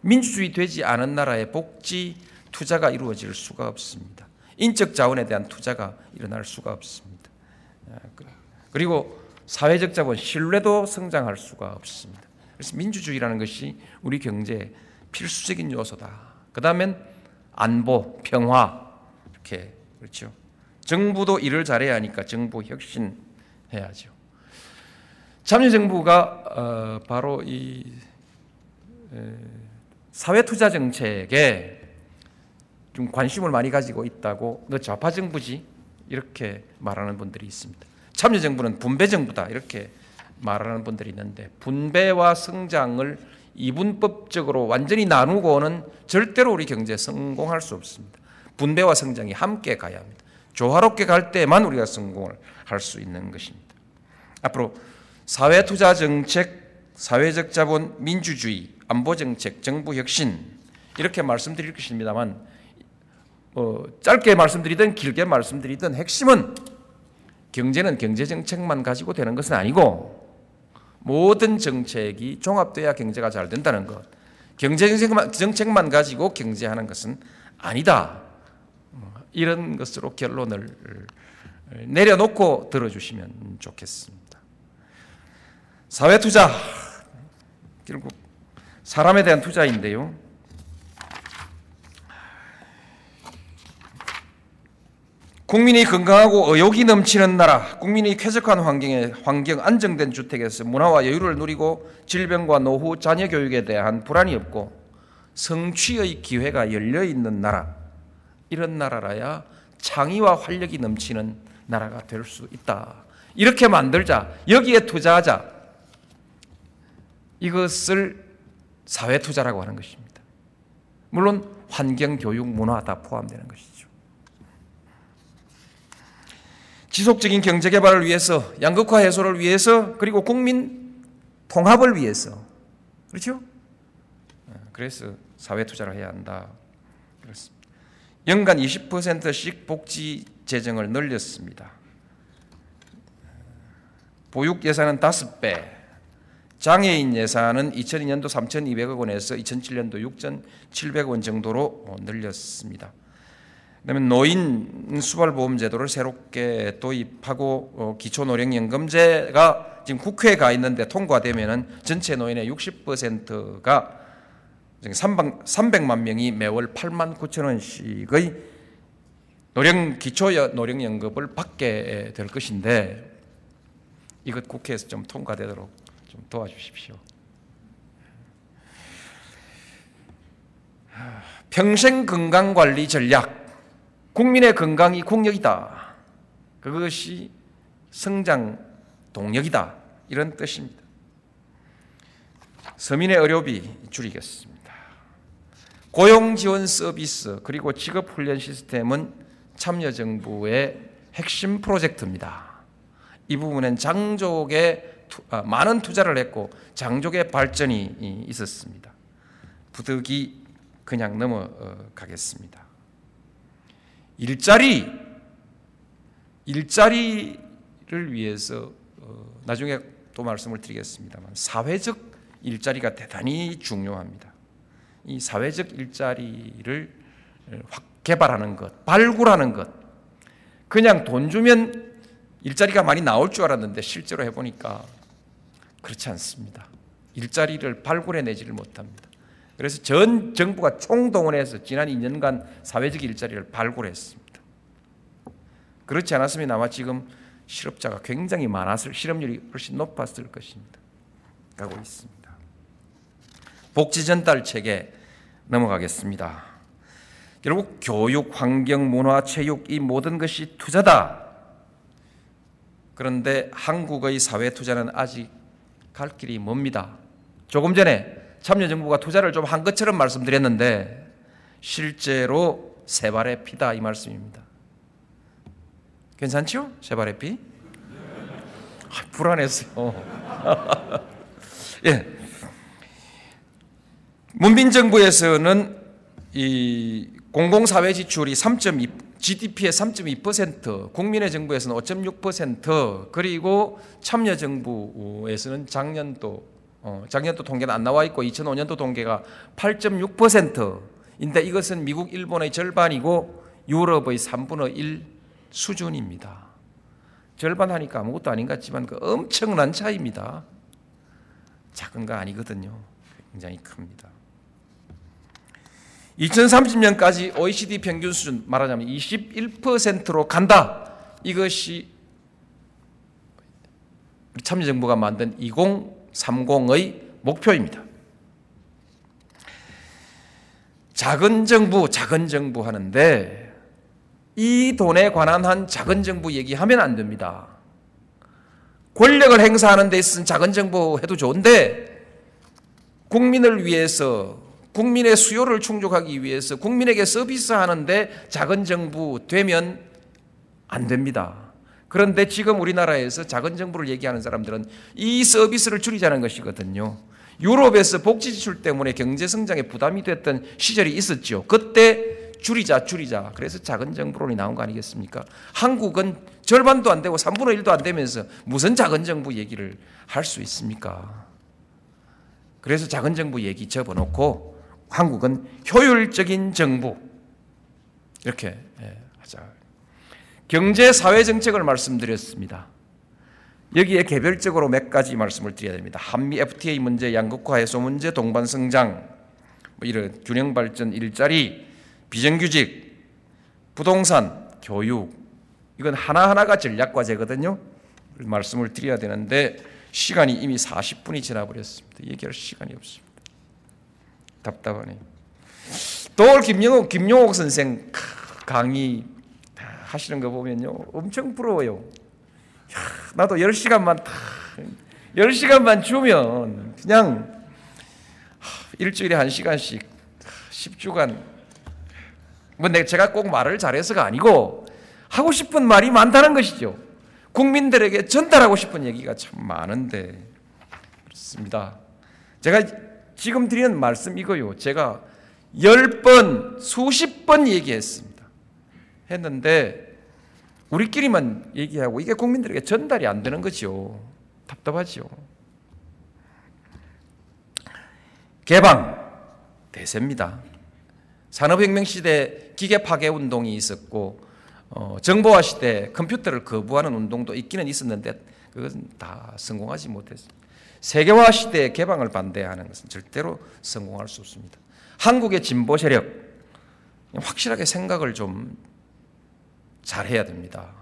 민주주의 되지 않은 나라의 복지 투자가 이루어질 수가 없습니다. 인적 자원에 대한 투자가 일어날 수가 없습니다. 아, 그리고 사회적 자본 신뢰도 성장할 수가 없습니다. 그래서 민주주의라는 것이 우리 경제의 필수적인 요소다. 그 다음엔 안보, 평화 이렇게 그렇죠. 정부도 일을 잘해야 하니까 정부 혁신 해야죠. 참여정부가 어, 바로 이 사회투자 정책에 좀 관심을 많이 가지고 있다고 너 좌파 정부지 이렇게 말하는 분들이 있습니다. 참여 정부는 분배 정부다 이렇게 말하는 분들이 있는데 분배와 성장을 이분법적으로 완전히 나누고는 절대로 우리 경제 성공할 수 없습니다. 분배와 성장이 함께 가야 합니다. 조화롭게 갈 때만 우리가 성공을 할 수 있는 것입니다. 앞으로 사회 투자 정책, 사회적 자본, 민주주의, 안보 정책, 정부 혁신 이렇게 말씀드릴 것입니다만 어, 짧게 말씀드리든 길게 말씀드리든 핵심은 경제는 경제 정책만 가지고 되는 것은 아니고 모든 정책이 종합돼야 경제가 잘 된다는 것. 경제 정책만, 정책만 가지고 경제하는 것은 아니다. 이런 것으로 결론을 내려놓고 들어주시면 좋겠습니다. 사회 투자 결국 사람에 대한 국민이 건강하고 의욕이 넘치는 나라, 국민이 쾌적한 환경에 환경 안정된 주택에서 문화와 여유를 누리고 질병과 노후, 자녀 교육에 대한 불안이 없고 성취의 기회가 열려 있는 나라. 이런 나라라야 창의와 활력이 넘치는 나라가 될 수 있다. 이렇게 만들자. 여기에 투자하자. 이것을 사회 투자라고 하는 것입니다. 물론 환경, 교육, 문화 다 포함되는 것이죠. 지속적인 경제 개발을 위해서, 양극화 해소를 위해서, 그리고 국민 통합을 위해서. 그렇죠? 그래서 사회 투자를 해야 한다. 그렇습니다. 연간 20%씩 복지 재정을 늘렸습니다. 보육 예산은 5배, 장애인 예산은 2002년도 3,200억 원에서 2007년도 6,700억 원 정도로 늘렸습니다. 그다음에 노인 수발보험 제도를 새롭게 도입하고 어, 기초노령연금제가 지금 국회에 가 있는데 통과되면은 전체 노인의 60%가 300만 명이 매월 8만 9천 원씩의 노령 기초 노령연금을 받게 될 것인데 이것 국회에서 좀 통과되도록 좀 도와주십시오. 평생 건강 관리 전략 국민의 건강이 공력이다. 그것이 성장 동력이다. 이런 뜻입니다. 서민의 의료비 줄이겠습니다. 고용 지원 서비스 그리고 직업 훈련 시스템은 참여정부의 핵심 프로젝트입니다. 이 부분은 장족에 아, 많은 투자를 했고 장족의 발전이 있었습니다. 부득이 그냥 넘어가겠습니다. 일자리 일자리를 위해서 어, 나중에 또 말씀을 드리겠습니다만 사회적 일자리가 대단히 중요합니다. 이 사회적 일자리를 확 개발하는 것, 발굴하는 것. 그냥 돈 주면 일자리가 많이 나올 줄 알았는데 실제로 해보니까 그렇지 않습니다. 일자리를 발굴해 내지를 못합니다. 그래서 전 정부가 총동원해서 지난 2년간 사회적 일자리를 발굴했습니다. 그렇지 않았으면 아마 지금 실업자가 굉장히 많았을 실업률이 훨씬 높았을 것입니다. 가고 있습니다. 복지 전달 체계 넘어가겠습니다. 결국 교육, 환경, 문화, 체육 이 모든 것이 투자다. 그런데 한국의 사회 투자는 아직 갈 길이 멉니다. 조금 전에 참여정부가 투자를 좀 한 것처럼 말씀드렸는데 실제로 세 발의 피다 이 말씀입니다. 괜찮죠? 세 발의 피? 아, 불안했어요. 예. 문민정부에서는 이 공공사회 지출이 3.2 GDP의 3.2%, 국민의 정부에서는 5.6%, 그리고 참여 정부에서는 작년도 어, 작년도 통계는 안 나와 있고 2005년도 통계가 8.6%인데 이것은 미국, 일본의 절반이고 유럽의 3분의 1 수준입니다. 절반 하니까 아무것도 아닌 것 같지만 그 엄청난 차이입니다. 작은 거 아니거든요. 굉장히 큽니다. 2030년까지 OECD 평균 수준 말하자면 21%로 간다. 이것이 참여정부가 만든 2030의 목표입니다. 작은 정부, 작은 정부 하는데 이 돈에 관한 한 작은 정부 얘기하면 안 됩니다. 권력을 행사하는 데 있어서는 작은 정부 해도 좋은데 국민을 위해서 국민의 수요를 충족하기 위해서 국민에게 서비스하는데 작은 정부 되면 안 됩니다. 그런데 지금 우리나라에서 작은 정부를 얘기하는 사람들은 이 서비스를 줄이자는 것이거든요. 유럽에서 복지 지출 때문에 경제 성장에 부담이 됐던 시절이 있었죠. 그때 줄이자 줄이자. 그래서 작은 정부론이 나온 거 아니겠습니까? 한국은 절반도 안 되고 3분의 1도 안 되면서 무슨 작은 정부 얘기를 할 수 있습니까? 그래서 작은 정부 얘기 접어놓고 한국은 효율적인 정부 이렇게 예, 하자. 경제 사회 정책을 말씀드렸습니다. 여기에 개별적으로 몇 가지 말씀을 드려야 됩니다. 한미 FTA 문제, 양극화 해소 문제, 동반 성장, 뭐 이런 균형 발전, 일자리, 비정규직, 부동산, 교육, 이건 하나하나가 전략 과제거든요. 말씀을 드려야 되는데 시간이 이미 40분이 지나버렸습니다. 얘기할 시간이 없습니다. 답답하네요. 또 김영옥 김용옥 선생 강의 하시는 거 보면요. 엄청 부러워요. 야, 나도 10시간만 다 10시간만 주면 그냥 일주일에 1시간씩 10주간 뭐 내가 제가 꼭 말을 잘해서가 아니고 하고 싶은 말이 많다는 것이죠. 국민들에게 전달하고 싶은 얘기가 참 많은데 그렇습니다. 제가 지금 드리는 말씀 이거요. 제가 열 번, 수십 번 얘기했습니다. 했는데 우리끼리만 얘기하고 이게 국민들에게 전달이 안 되는 거죠. 답답하죠. 개방 대세입니다. 산업혁명 시대 기계 파괴 운동이 있었고 어, 정보화 시대 컴퓨터를 거부하는 운동도 있기는 있었는데 그것은 다 성공하지 못했습니다. 세계화 시대의 개방을 반대하는 것은 절대로 성공할 수 없습니다. 한국의 진보 세력 확실하게 생각을 좀 잘해야 됩니다.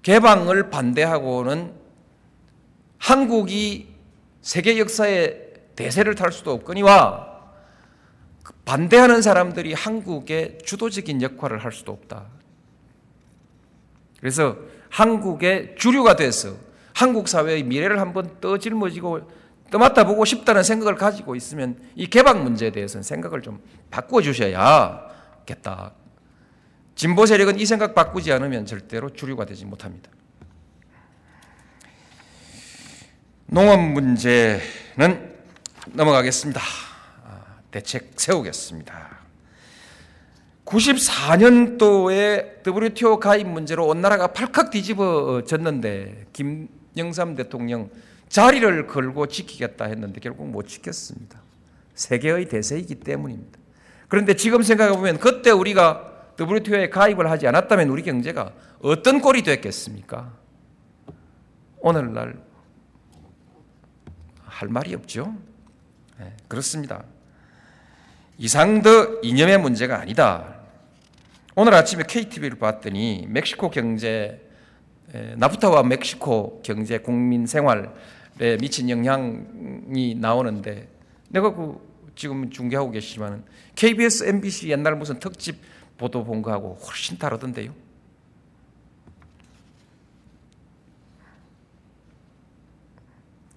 개방을 반대하고는 한국이 세계 역사의 대세를 탈 수도 없거니와 반대하는 사람들이 한국의 주도적인 역할을 할 수도 없다. 그래서 한국의 주류가 돼서 한국 사회의 미래를 한번 떠짊어지고 떠맡아 보고 싶다는 생각을 가지고 있으면 이 개방 문제에 대해서는 생각을 좀 바꿔 주셔야겠다. 진보 세력은 이 생각 바꾸지 않으면 절대로 주류가 되지 못합니다. 농업 문제는 넘어가겠습니다. 대책 세우겠습니다. 94년도에 WTO 가입 문제로 온 나라가 팔칵 뒤집어졌는데 김 영삼 대통령 자리를 걸고 지키겠다 했는데 결국 못 지켰습니다. 세계의 대세이기 때문입니다. 그런데 지금 생각해 보면 그때 우리가 WTO에 가입을 하지 않았다면 우리 경제가 어떤 꼴이 됐겠습니까? 오늘날 할 말이 없죠. 네, 그렇습니다. 이상더 이념의 문제가 아니다. 오늘 아침에 KTV를 봤더니 멕시코 경제 나프타와 멕시코 경제 국민 생활에 미친 영향이 나오는데 내가 그 지금 중계하고 계시지만 KBS, MBC 옛날 무슨 특집 보도 본 거하고 훨씬 다르던데요.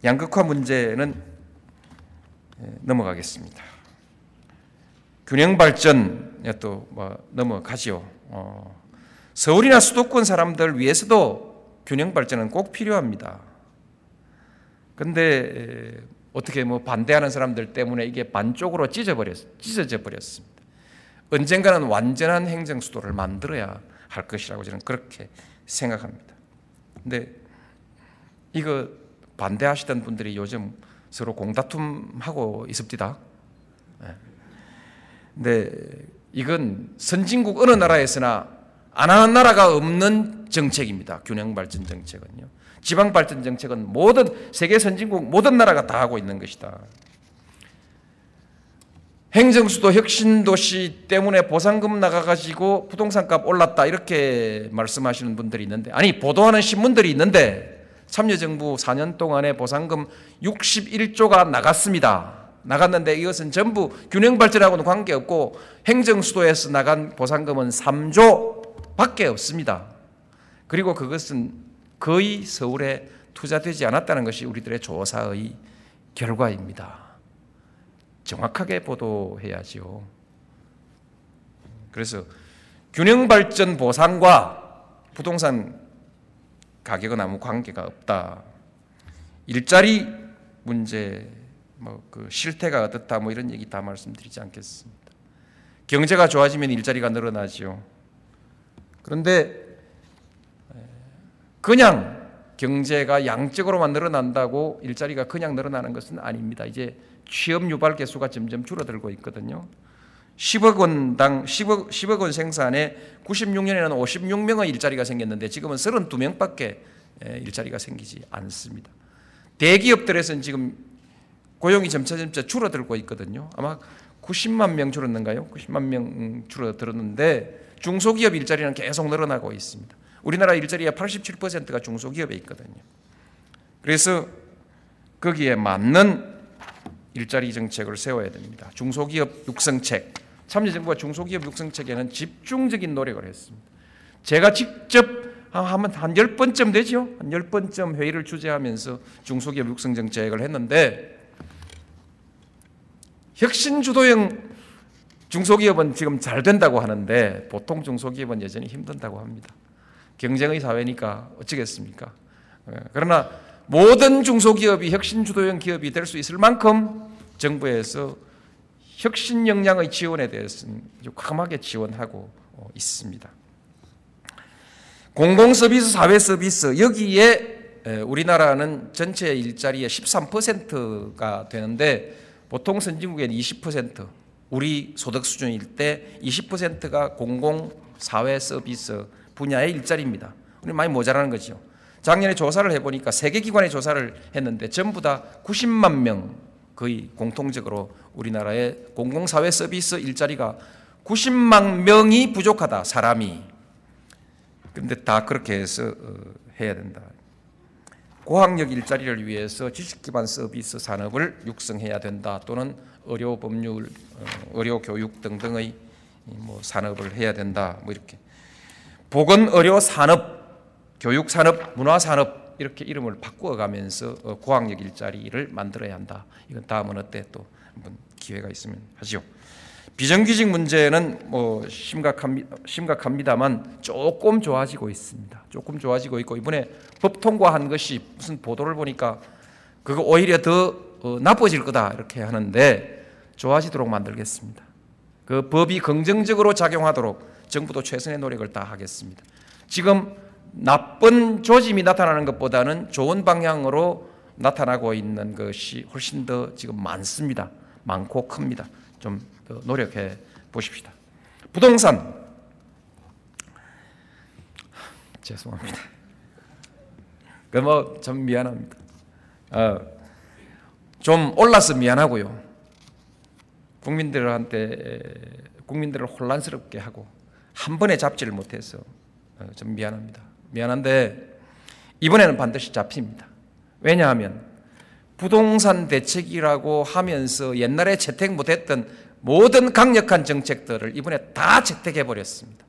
양극화 문제는 넘어가겠습니다. 균형 발전에 또뭐 넘어가지요. 어, 서울이나 수도권 사람들 위해서도 균형 발전은 꼭 필요합니다. 근데 어떻게 뭐 반대하는 사람들 때문에 이게 반쪽으로 찢어버렸, 찢어져 버렸습니다. 언젠가는 완전한 행정 수도를 만들어야 할 것이라고 저는 그렇게 생각합니다. 근데 이거 반대하시던 분들이 요즘 서로 공다툼하고 있습니다. 근데 이건 선진국 어느 나라에서나 안 하는 나라가 없는 정책입니다. 균형 발전 정책은요. 지방 발전 정책은 모든 세계 선진국 모든 나라가 다 하고 있는 것이다. 행정수도 혁신도시 때문에 보상금 나가가지고 부동산값 올랐다 이렇게 말씀하시는 분들이 있는데 아니 보도하는 신문들이 있는데 참여정부 4년 동안에 보상금 61조가 나갔습니다. 나갔는데 이것은 전부 균형 발전하고는 관계없고 행정수도에서 나간 보상금은 3조 밖에 없습니다. 그리고 그것은 거의 서울에 투자되지 않았다는 것이 우리들의 조사의 결과입니다. 정확하게 보도해야지요. 그래서 균형 발전 보상과 부동산 가격은 아무 관계가 없다. 일자리 문제 뭐 그 실태가 어떻다 뭐 이런 얘기 다 말씀드리지 않겠습니다. 경제가 좋아지면 일자리가 늘어나지요. 그런데 그냥 경제가 양적으로만 늘어난다고 일자리가 그냥 늘어나는 것은 아닙니다. 이제 취업 유발 개수가 점점 줄어들고 있거든요. 10억 원당 10억 10억 원 생산에 96년에는 56명의 일자리가 생겼는데 지금은 32명밖에 일자리가 생기지 않습니다. 대기업들에서는 지금 고용이 점차 점차 줄어들고 있거든요. 아마 90만 명 줄었는가요? 90만 명 줄어들었는데 중소기업 일자리는 계속 늘어나고 있습니다. 우리나라 일자리의 87%가 중소기업에 있거든요. 그래서 거기에 맞는 일자리 정책을 세워야 됩니다. 중소기업 육성책. 참여정부가 중소기업 육성책에는 집중적인 노력을 했습니다. 제가 직접 하면 한 10번쯤 되죠? 한 10번쯤 회의를 주재하면서 중소기업 육성 정책을 했는데 혁신 주도형 중소기업은 지금 잘 된다고 하는데 보통 중소기업은 여전히 힘든다고 합니다. 경쟁의 사회니까 어쩌겠습니까? 예, 그러나 모든 중소기업이 혁신 주도형 기업이 될 수 있을 만큼 정부에서 혁신 역량의 지원에 대해서는 과감하게 지원하고 어, 있습니다. 공공 서비스, 사회 서비스 여기에 우리나라는 전체 일자리의 13%가 되는데 보통 선진국에는 20% 우리 소득 수준일 때 20%가 공공 사회 서비스 분야의 일자리입니다. 우리 많이 모자라는 거죠. 작년에 조사를 해보니까 세계 기관의 조사를 했는데 전부 다 90만 명 거의 공통적으로 우리나라의 공공사회 서비스 일자리가 90만 명이 부족하다 사람이 그런데 다 그렇게 해서 어, 해야 된다. 고학력 일자리를 위해서 지식 기반 서비스 산업을 육성해야 된다. 또는 의료 법률, 어, 의료 교육 등등의 뭐 산업을 해야 된다. 뭐 이렇게 보건 의료 산업, 교육 산업, 문화 산업 이렇게 이름을 바꾸어 가면서 어, 고학력 일자리를 만들어야 한다. 이건 다음은 어때 또 한번 기회가 있으면 하죠. 비정규직 문제는 뭐 심각합니다, 심각합니다만 조금 좋아지고 있습니다. 조금 좋아지고 있고 이번에 법 통과한 것이 무슨 보도를 보니까 그거 오히려 더 어, 나빠질 거다 이렇게 하는데 좋아지도록 만들겠습니다. 그 법이 긍정적으로 작용하도록 정부도 최선의 노력을 다하겠습니다. 지금 나쁜 조짐이 나타나는 것보다는 좋은 방향으로 나타나고 있는 것이 훨씬 더 지금 많습니다. 많고 큽니다. 좀 노력해 보십시다. 부동산 죄송합니다. 그뭐좀 미안합니다. 어, 좀 올라서 미안하고요. 국민들한테 국민들을 혼란스럽게 하고 한 번에 잡지를 못해서 어, 좀 미안합니다. 미안한데 이번에는 반드시 잡힙니다. 왜냐하면 부동산 대책이라고 하면서 옛날에 채택 못했던 모든 강력한 정책들을 이번에 다 채택해 버렸습니다.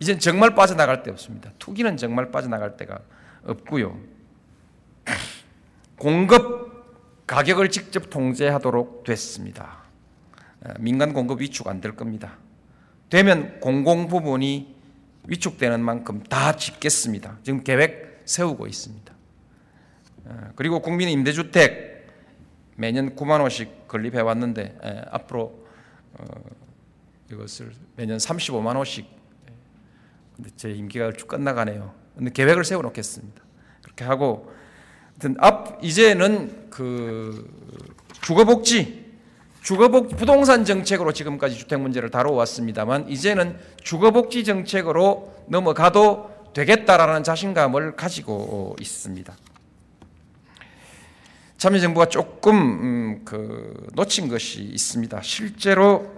이젠 정말 빠져나갈 데 없습니다. 투기는 정말 빠져나갈 데가 없고요. 공급 가격을 직접 통제하도록 됐습니다. 아, 민간 공급 위축 안 될 겁니다. 되면 공공 부분이 위축되는 만큼 다 짓겠습니다. 지금 계획 세우고 있습니다. 아, 그리고 국민 임대주택 매년 9만 원씩 건립해 왔는데 에, 앞으로 어, 이것을 매년 35만 원씩 근데 제 임기가 쭉 끝나가네요. 근데 계획을 세워 놓겠습니다. 그렇게 하고 앞 이제는 그 주거복지 주거복 부동산 정책으로 지금까지 주택 문제를 다뤄왔습니다만 이제는 주거복지 정책으로 넘어가도 되겠다라는 자신감을 가지고 있습니다. 참여정부가 조금 음, 그 놓친 것이 있습니다. 실제로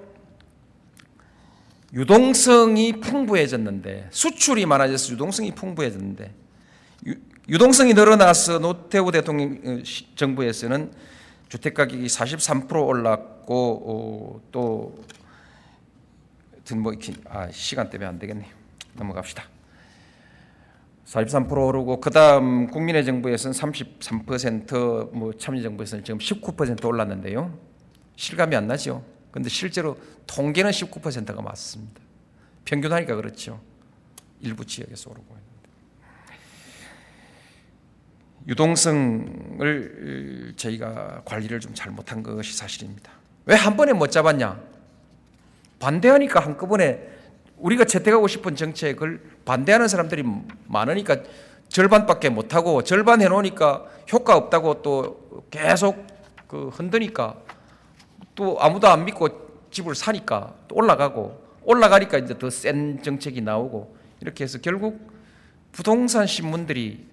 유동성이 풍부해졌는데 수출이 많아져서 유동성이 풍부해졌는데 유, 동성이 늘어나서 노태우 대통령 어, 정부에서는 주택 가격이 43% 올랐고 어, 또뭐 이렇게 아 시간 때문에 안 되겠네요. 넘어갑시다. 43% 오르고 그다음 국민의 정부에서는 33%뭐 참여 정부에서는 지금 19% 올랐는데요. 실감이 안 나죠. 근데 실제로 통계는 19%가 맞습니다. 평균하니까 그렇죠. 일부 지역에서 오르고 있는데. 유동성을 저희가 관리를 좀 잘못한 것이 사실입니다. 왜 한 번에 못 잡았냐? 반대하니까 한꺼번에 우리가 채택하고 싶은 정책을 반대하는 사람들이 많으니까 절반밖에 못하고 절반 해놓으니까 효과 없다고 또 계속 그 흔드니까 또 아무도 안 믿고 집을 사니까 또 올라가고 올라가니까 이제 더 센 정책이 나오고 이렇게 해서 결국 부동산 신문들이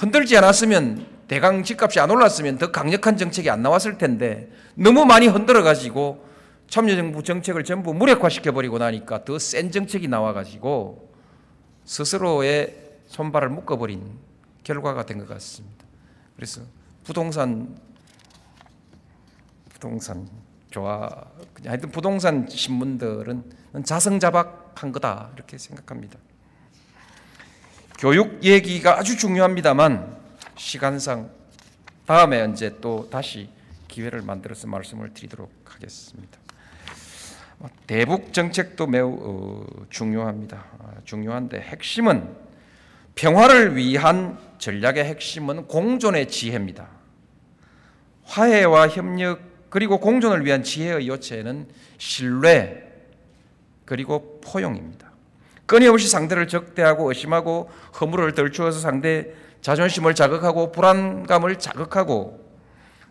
흔들지 않았으면 대강 집값이 안 올랐으면 더 강력한 정책이 안 나왔을 텐데 너무 많이 흔들어 가지고 참여정부 정책을 전부 무력화시켜 버리고 나니까 더 센 정책이 나와 가지고 스스로의 손발을 묶어 버린 결과가 된 것 같습니다. 그래서 부동산 부동산 좋아 하여튼 부동산 신문들은 자성자박한 거다 이렇게 생각합니다. 교육 얘기가 아주 중요합니다만 시간상 다음에 언제 또 다시 기회를 만들어서 말씀을 드리도록 하겠습니다. 대북 정책도 매우 어, 중요합니다. 아, 중요한데 핵심은 평화를 위한 전략의 핵심은 공존의 지혜입니다. 화해와 협력 그리고 공존을 위한 지혜의 요체는 신뢰 그리고 포용입니다. 끊임없이 상대를 적대하고 의심하고 허물을 덜추어서 상대 자존심을 자극하고 불안감을 자극하고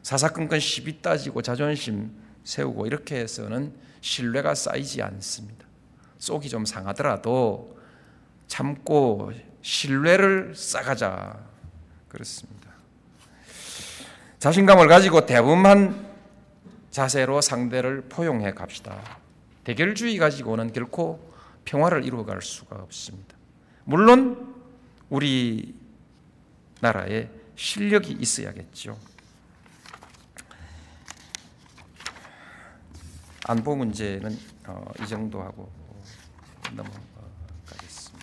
사사건건 시비 따지고 자존심 세우고 이렇게 해서는 신뢰가 쌓이지 않습니다. 속이 좀 상하더라도 참고 신뢰를 쌓아가자 그렇습니다. 자신감을 가지고 대범한 자세로 상대를 포용해 갑시다. 대결주의 가지고는 결코 평화를 이루어갈 수가 없습니다. 물론 우리 나라에 실력이 있어야겠죠. 안보 문제는 어, 이 정도 하고 넘어가겠습니다.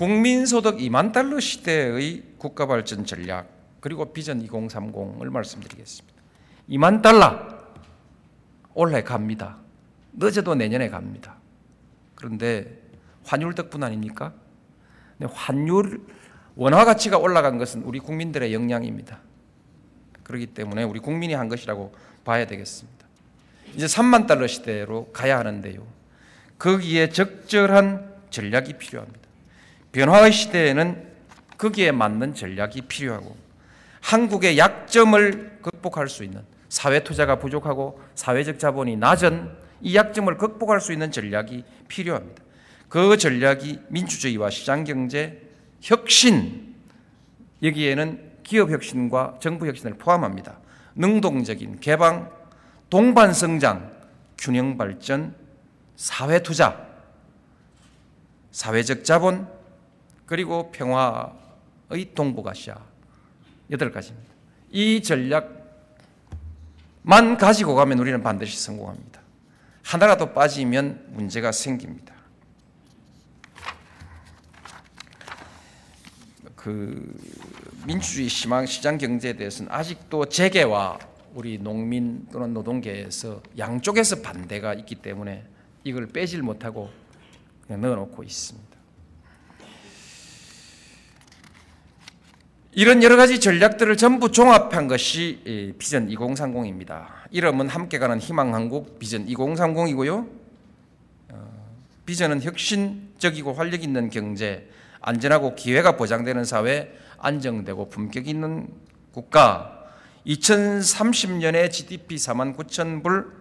국민소득 2만 달러 시대의 국가 발전 전략 그리고 비전 2030을 말씀드리겠습니다. 2만 달러 올해 갑니다. 늦어도 내년에 갑니다. 그런데 환율 덕분 아닙니까? 환율 원화 가치가 올라간 것은 우리 국민들의 역량입니다. 그렇기 때문에 우리 국민이 한 것이라고 봐야 되겠습니다. 이제 3만 달러 시대로 가야 하는데요. 거기에 적절한 전략이 필요합니다. 변화의 시대에는 거기에 맞는 전략이 필요하고 한국의 약점을 극복할 수 있는 사회 투자가 부족하고 사회적 자본이 낮은 이 약점을 극복할 수 있는 전략이 필요합니다. 그 전략이 민주주의와 시장 경제 혁신 여기에는 기업 혁신과 정부 혁신을 포함합니다. 능동적인 개방, 동반 성장, 균형 발전, 사회 투자, 사회적 자본, 그리고 평화의 동북아시아 여덟 가지입니다. 이 전략만 가지고 가면 우리는 반드시 성공합니다. 하나라도 빠지면 문제가 생깁니다. 그 민주주의 시망 시장 경제에 대해서는 아직도 재계와 우리 농민 또는 노동계에서 양쪽에서 반대가 있기 때문에 이걸 빼질 못하고 그냥 넣어놓고 있습니다. 이런 여러 가지 전략들을 전부 종합한 것이 비전 2030입니다. 이름은 함께 가는 희망 한국 비전 2030이고요. 어, 비전은 혁신적이고 활력 있는 경제, 안전하고 기회가 보장되는 사회, 안정되고 품격 있는 국가, 2030년에 GDP 4만 9천 불,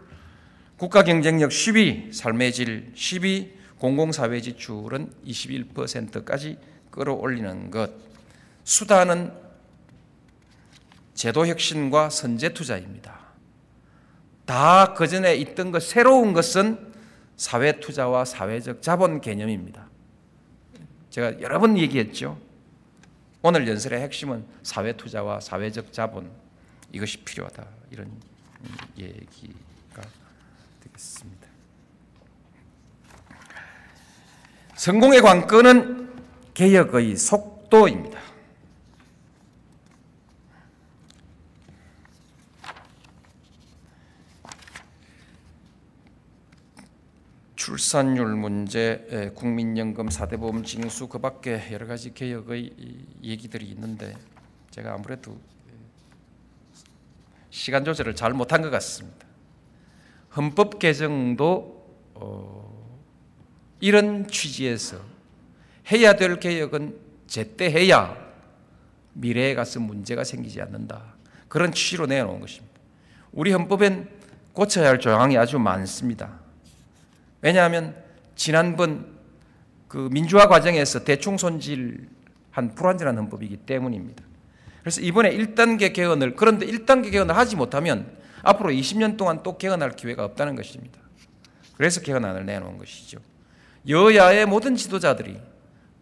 국가 경쟁력 10위, 삶의 질 10위, 공공사회 지출은 21%까지 끌어올리는 것. 수단은 제도 혁신과 선제 투자입니다. 다 그전에 있던 것, 새로운 것은 사회 투자와 사회적 자본 개념입니다. 제가 여러 번 얘기했죠. 오늘 연설의 핵심은 사회 투자와 사회적 자본 이것이 필요하다 이런 얘기가 되겠습니다. 성공의 관건은 개혁의 속도입니다. 출산율 문제, 국민연금, 사대보험 징수 그 밖에 여러 가지 개혁의 얘기들이 있는데 제가 아무래도 시간 조절을 잘 못한 것 같습니다. 헌법 개정도 어, 이런 취지에서 해야 될 개혁은 제때 해야 미래에 가서 문제가 생기지 않는다. 그런 취지로 내놓은 것입니다. 우리 헌법엔 고쳐야 할 조항이 아주 많습니다. 왜냐하면 지난번 그 민주화 과정에서 대충 손질한 불완전한 헌법이기 때문입니다. 그래서 이번에 1단계 개헌을 그런데 1단계 개헌을 하지 못하면 앞으로 20년 동안 또 개헌할 기회가 없다는 것입니다. 그래서 개헌안을 내놓은 것이죠. 여야의 모든 지도자들이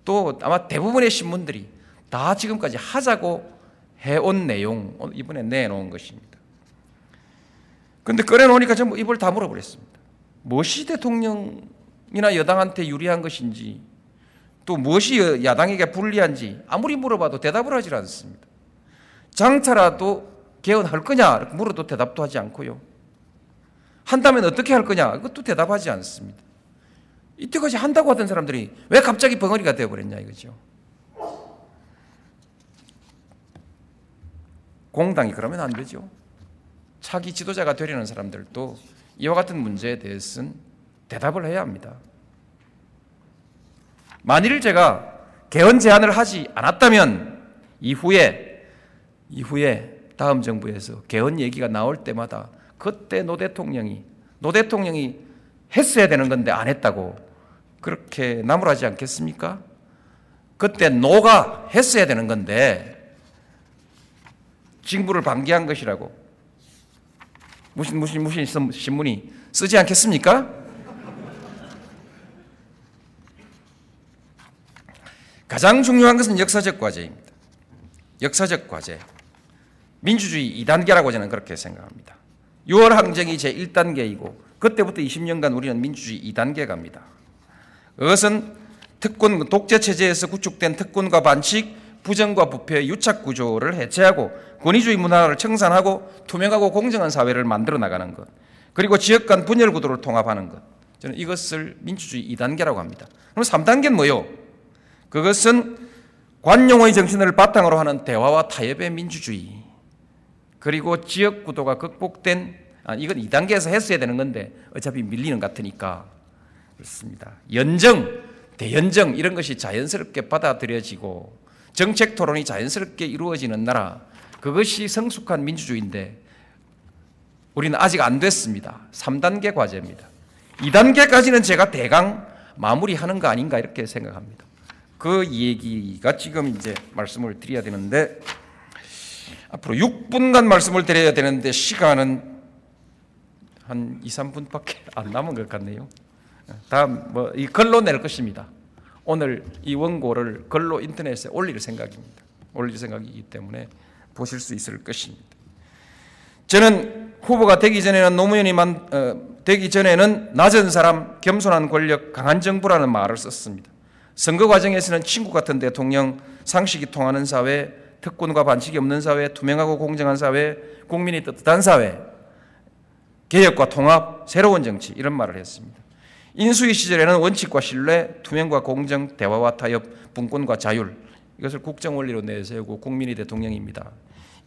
또 아마 대부분의 신문들이 다 지금까지 하자고 해온 내용 이번에 내놓은 것입니다. 그런데 꺼내놓으니까 전부 입을 다 물어버렸습니다. 무엇이 대통령이나 여당한테 유리한 것인지 또 무엇이 야당에게 불리한지 아무리 물어봐도 대답을 하지 않습니다. 장차라도 개헌할 거냐 물어도 대답도 하지 않고요. 한다면 어떻게 할 거냐 그것도 대답하지 않습니다. 이때까지 한다고 하던 사람들이 왜 갑자기 벙어리가 되어버렸냐 이거죠. 공당이 그러면 안 되죠. 차기 지도자가 되려는 사람들도 이와 같은 문제에 대해서는 대답을 해야 합니다. 만일 제가 개헌 제안을 하지 않았다면 이후에 이후에 다음 정부에서 개헌 얘기가 나올 때마다 그때 노 대통령이 노 대통령이 했어야 되는 건데 안 했다고 그렇게 나무라지 않겠습니까? 그때 노가 했어야 되는 건데 징부를 방기한 것이라고 무슨 무슨 무슨 신문이 쓰지 않겠습니까? 가장 중요한 것은 역사적 과제입니다. 역사적 과제. 민주주의 2단계라고 저는 그렇게 생각합니다. 6월 항쟁이 제 1단계이고 그때부터 20년간 우리는 민주주의 2단계 갑니다. 그것은 특권 독재 체제에서 구축된 특권과 반칙, 부정과 부패의 유착 구조를 해체하고 권위주의 문화를 청산하고 투명하고 공정한 사회를 만들어 나가는 것. 그리고 지역 간 분열 구도를 통합하는 것. 저는 이것을 민주주의 2단계라고 합니다. 그럼 3단계는 뭐요? 그것은 관용의 정신을 바탕으로 하는 대화와 타협의 민주주의. 그리고 지역 구도가 극복된 아, 이건 2단계에서 했어야 되는 건데 어차피 밀리는 것 같으니까 그렇습니다. 연정, 대연정 이런 것이 자연스럽게 받아들여지고 정책 토론이 자연스럽게 이루어지는 나라 그것이 성숙한 민주주의인데 우리는 아직 안 됐습니다. 3단계 과제입니다. 2단계까지는 제가 대강 마무리하는 거 아닌가 이렇게 생각합니다. 그 얘기가 지금 이제 말씀을 드려야 되는데 앞으로 6분간 말씀을 드려야 되는데 시간은 한 2, 3분밖에 안 남은 것 같네요. 다음 뭐 이 글로 낼 것입니다. 오늘 이 원고를 글로 인터넷에 올릴 생각입니다. 올릴 생각이기 때문에 보실 수 있을 것입니다. 저는 후보가 되기 전에는 노무현이 만, 어, 되기 전에는 낮은 사람, 겸손한 권력, 강한 정부라는 말을 썼습니다. 선거 과정에서는 친구 같은 대통령, 상식이 통하는 사회, 특권과 반칙이 없는 사회, 투명하고 공정한 사회, 국민이 떳떳한 사회, 개혁과 통합, 새로운 정치 이런 말을 했습니다. 인수위 시절에는 원칙과 신뢰, 투명과 공정, 대화와 타협, 분권과 자율 이것을 국정 원리로 내세우고 국민이 대통령입니다.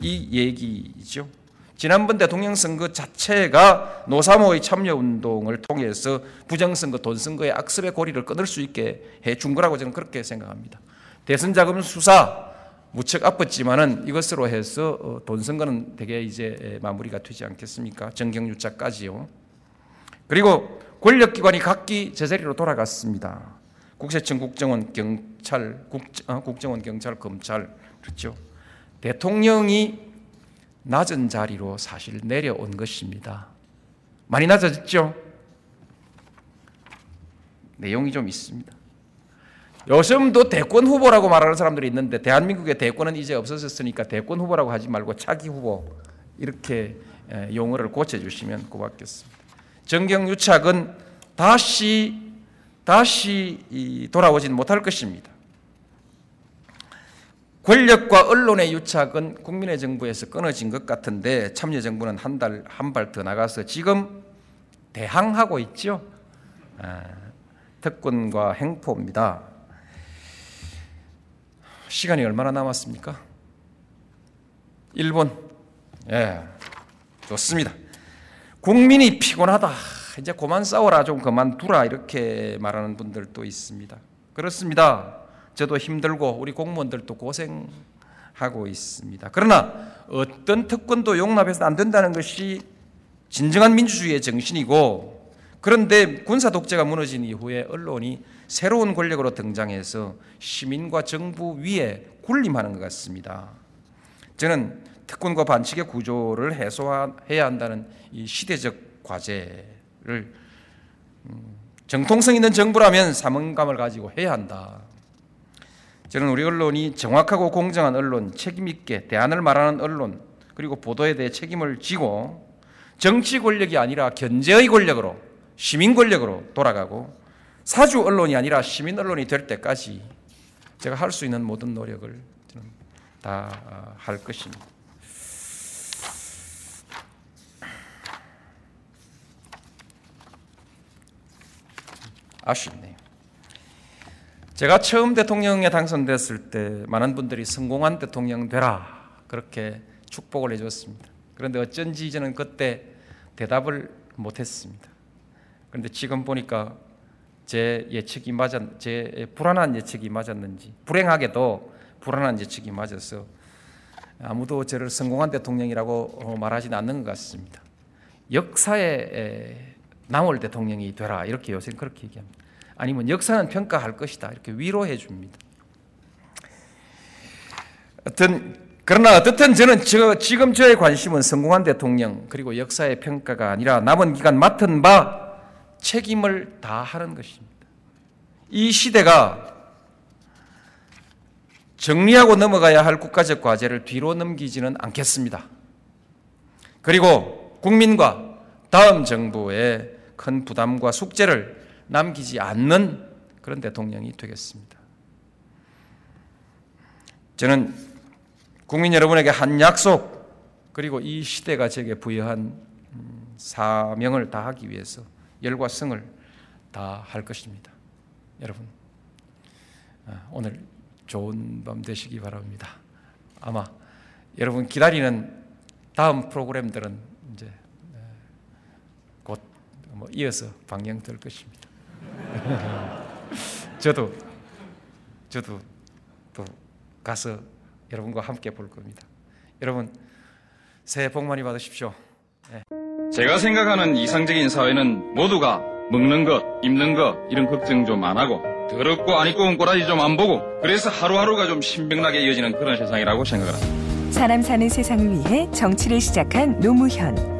이 얘기죠. 지난번 대통령 선거 자체가 노사모의 참여 운동을 통해서 부정선거, 돈선거의 악습의 고리를 끊을 수 있게 해 준 거라고 저는 그렇게 생각합니다. 대선 자금 수사 무척 아팠지만은 이것으로 해서 어, 돈 선거는 되게 이제 마무리가 되지 않겠습니까? 정경유착까지요. 그리고 권력기관이 각기 제자리로 돌아갔습니다. 국세청, 국정원, 경찰, 국, 어, 국정원, 경찰, 검찰 그렇죠. 대통령이 낮은 자리로 사실 내려온 것입니다. 많이 낮아졌죠? 내용이 좀 있습니다. 요즘도 대권 후보라고 말하는 사람들이 있는데 대한민국의 대권은 이제 없어졌으니까 대권 후보라고 하지 말고 차기 후보 이렇게 용어를 고쳐주시면 고맙겠습니다. 정경유착은 다시 다시 돌아오진 못할 것입니다. 권력과 언론의 유착은 국민의 정부에서 끊어진 것 같은데 참여 정부는 한 달 한 발 더 나가서 지금 대항하고 있죠. 아, 특권과 행포입니다. 시간이 얼마나 남았습니까? 1분. 예. 좋습니다. 국민이 피곤하다. 이제 그만 싸워라. 좀 그만두라. 이렇게 말하는 분들도 있습니다. 그렇습니다. 저도 힘들고 우리 공무원들도 고생하고 있습니다. 그러나 어떤 특권도 용납해서 안 된다는 것이 진정한 민주주의의 정신이고 그런데 군사 독재가 무너진 이후에 언론이 새로운 권력으로 등장해서 시민과 정부 위에 군림하는 것 같습니다. 저는 특권과 반칙의 구조를 해소해야 한다는 이 시대적 과제를 음, 정통성 있는 정부라면 사명감을 가지고 해야 한다. 저는 우리 언론이 정확하고 공정한 언론, 책임 있게 대안을 말하는 언론, 그리고 보도에 대해 책임을 지고 정치 권력이 아니라 견제의 권력으로 시민 권력으로 돌아가고 사주 언론이 아니라 시민 언론이 될 때까지 제가 할 수 있는 모든 노력을 저는 다할 것입니다. 아쉽네요. 제가 처음 대통령에 당선됐을 때 많은 분들이 성공한 대통령 되라 그렇게 축복을 해줬습니다. 그런데 어쩐지 저는 그때 대답을 못했습니다. 그런데 지금 보니까 제 예측이 맞았, 제 불안한 예측이 맞았는지 불행하게도 불안한 예측이 맞아서 아무도 저를 성공한 대통령이라고 말하지는 않는 것 같습니다. 역사에 남을 대통령이 되라 이렇게 요새 그렇게 얘기합니다. 아니면 역사는 평가할 것이다 이렇게 위로해 줍니다. 어떤 그러나 어떻든 저는 저, 지금 저의 관심은 성공한 대통령 그리고 역사의 평가가 아니라 남은 기간 맡은 바 책임을 다하는 것입니다. 이 시대가 정리하고 넘어가야 할 국가적 과제를 뒤로 넘기지는 않겠습니다. 그리고 국민과 다음 정부의 큰 부담과 숙제를 남기지 않는 그런 대통령이 되겠습니다. 저는 국민 여러분에게 한 약속 그리고 이 시대가 제게 부여한 음, 사명을 다하기 위해서 열과 성을 다 할 것입니다. 여러분 아, 오늘 좋은 밤 되시기 바랍니다. 아마 여러분 기다리는 다음 프로그램들은 뭐 이어서 방영될 것입니다. 저도 저도 또 가서 여러분과 함께 볼 겁니다. 여러분 새해 복 많이 받으십시오. 네. 제가 생각하는 이상적인 사회는 모두가 먹는 것, 입는 것 이런 걱정 좀 안 하고 더럽고 안 입고 온 꼬라지 좀 안 보고 그래서 하루하루가 좀 신명나게 이어지는 그런 세상이라고 생각을 합니다. 사람 사는 세상을 위해 정치를 시작한 노무현.